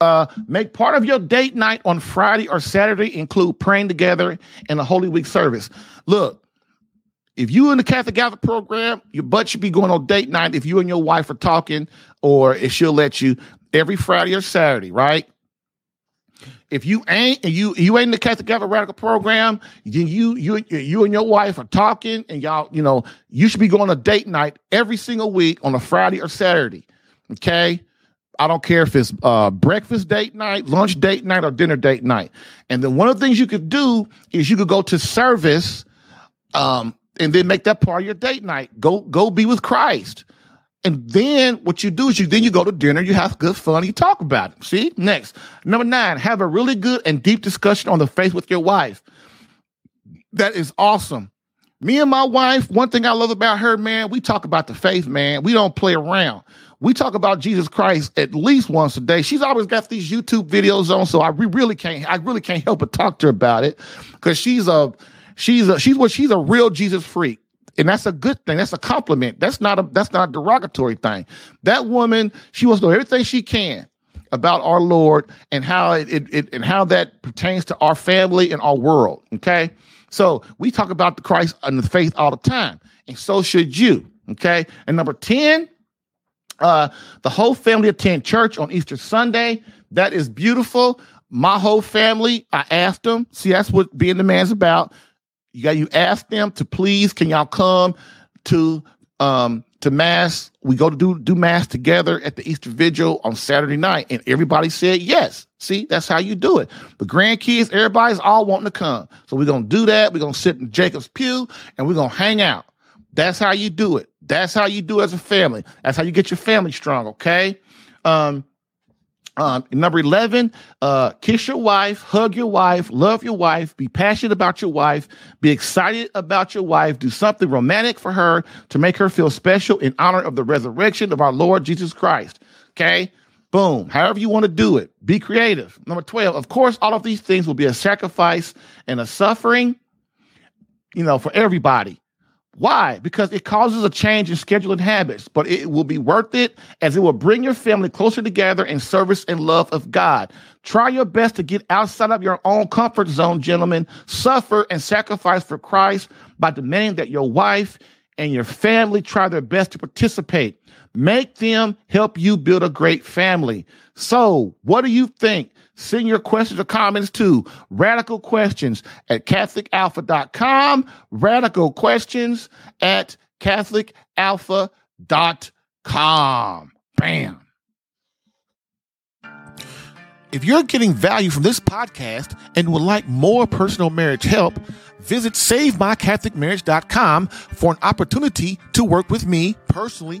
[SPEAKER 1] uh, make part of your date night on Friday or Saturday include praying together in a Holy Week service. Look, if you in the Catholic Gather program, your butt should be going on date night if you and your wife are talking, or if she'll let you every Friday or Saturday, right? If you ain't you you ain't in the Catholic Gather Radical program, then you you you and your wife are talking, and y'all, you know, you should be going to date night every single week on a Friday or Saturday. Okay. I don't care if it's uh, breakfast date night, lunch date night, or dinner date night. And then one of the things you could do is you could go to service um, and then make that part of your date night. Go go be with Christ. And then what you do is you then you go to dinner, you have good fun, you talk about it. See? Next. Number nine, have a really good and deep discussion on the faith with your wife. That is awesome. Me and my wife, one thing I love about her, man, we talk about the faith, man. We don't play around. We talk about Jesus Christ at least once a day. She's always got these YouTube videos on, so I really can't, I really can't help but talk to her about it because she's a, she's a, she's what she's a real Jesus freak and that's a good thing. That's a compliment. That's not a that's not a derogatory thing. That woman, she wants to know everything she can about our Lord and how it, it, it, and how that pertains to our family and our world. Okay, so we talk about the Christ and the faith all the time, and so should you. Okay. And number 10, uh, the whole family attend church on Easter Sunday. That is beautiful. My whole family, I asked them. See, that's what being the man's about. You got you ask them to please, can y'all come to um to mass? We go to do do mass together at the Easter Vigil on Saturday night, and everybody said yes. See, that's how you do it. The grandkids, everybody's all wanting to come. So we're gonna do that. We're gonna sit in Jacob's pew and we're gonna hang out. That's how you do it. That's how you do as a family. That's how you get your family strong, okay? Um, um, number 11, uh, kiss your wife, hug your wife, love your wife, be passionate about your wife, be excited about your wife, do something romantic for her to make her feel special in honor of the resurrection of our Lord Jesus Christ. Okay. Boom. However you want to do it, be creative. Number 12, of course, all of these things will be a sacrifice and a suffering, you know, for everybody. Why? Because it causes a change in scheduling habits, but it will be worth it as it will bring your family closer together in service and love of God. Try your best to get outside of your own comfort zone, gentlemen. Suffer and sacrifice for Christ by demanding that your wife and your family try their best to participate. Make them help you build a great family. So, what do you think? Send your questions or comments to radical questions at catholicalpha.com, radical questions at catholicalpha.com. Bam. If you're getting value from this podcast and would like more personal marriage help, visit SaveMyCatholicMarriage.com for an opportunity to work with me personally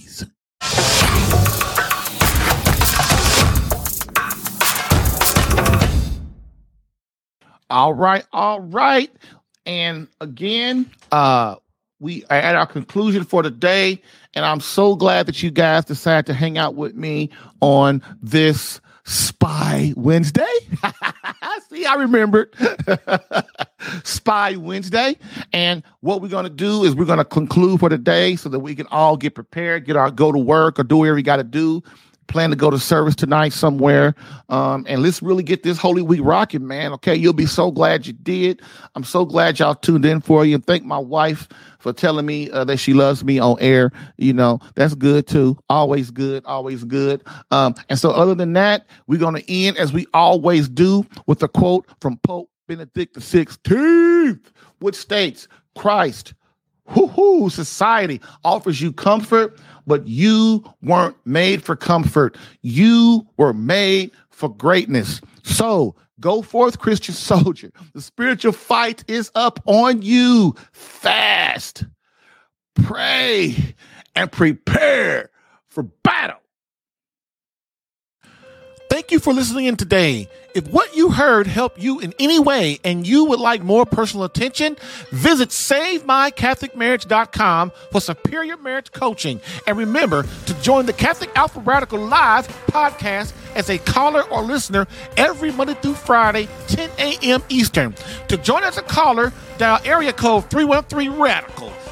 [SPEAKER 1] All right, all right. And again, uh we are at our conclusion for today, and I'm so glad that you guys decided to hang out with me on this Spy Wednesday. See, I remembered Spy Wednesday. And what we're going to do is we're going to conclude for today so that we can all get prepared, get our go to work or do whatever we got to do plan to go to service tonight somewhere. Um, and let's really get this Holy Week rocking, man. Okay. You'll be so glad you did. I'm so glad y'all tuned in for you. Thank my wife for telling me uh, that she loves me on air. You know, that's good too. Always good. Always good. Um, and so other than that, we're going to end as we always do with a quote from Pope Benedict XVI, which states, Christ, whoo society offers you comfort but you weren't made for comfort. You were made for greatness. So go forth, Christian soldier. The spiritual fight is up on you. Fast, pray, and prepare for battle. Thank you for listening in today. If what you heard helped you in any way and you would like more personal attention, visit SaveMyCatholicMarriage.com for superior marriage coaching. And remember to join the Catholic Alpha Radical Live podcast as a caller or listener every Monday through Friday, 10 a.m. Eastern. To join as a caller, dial area code 313 Radical.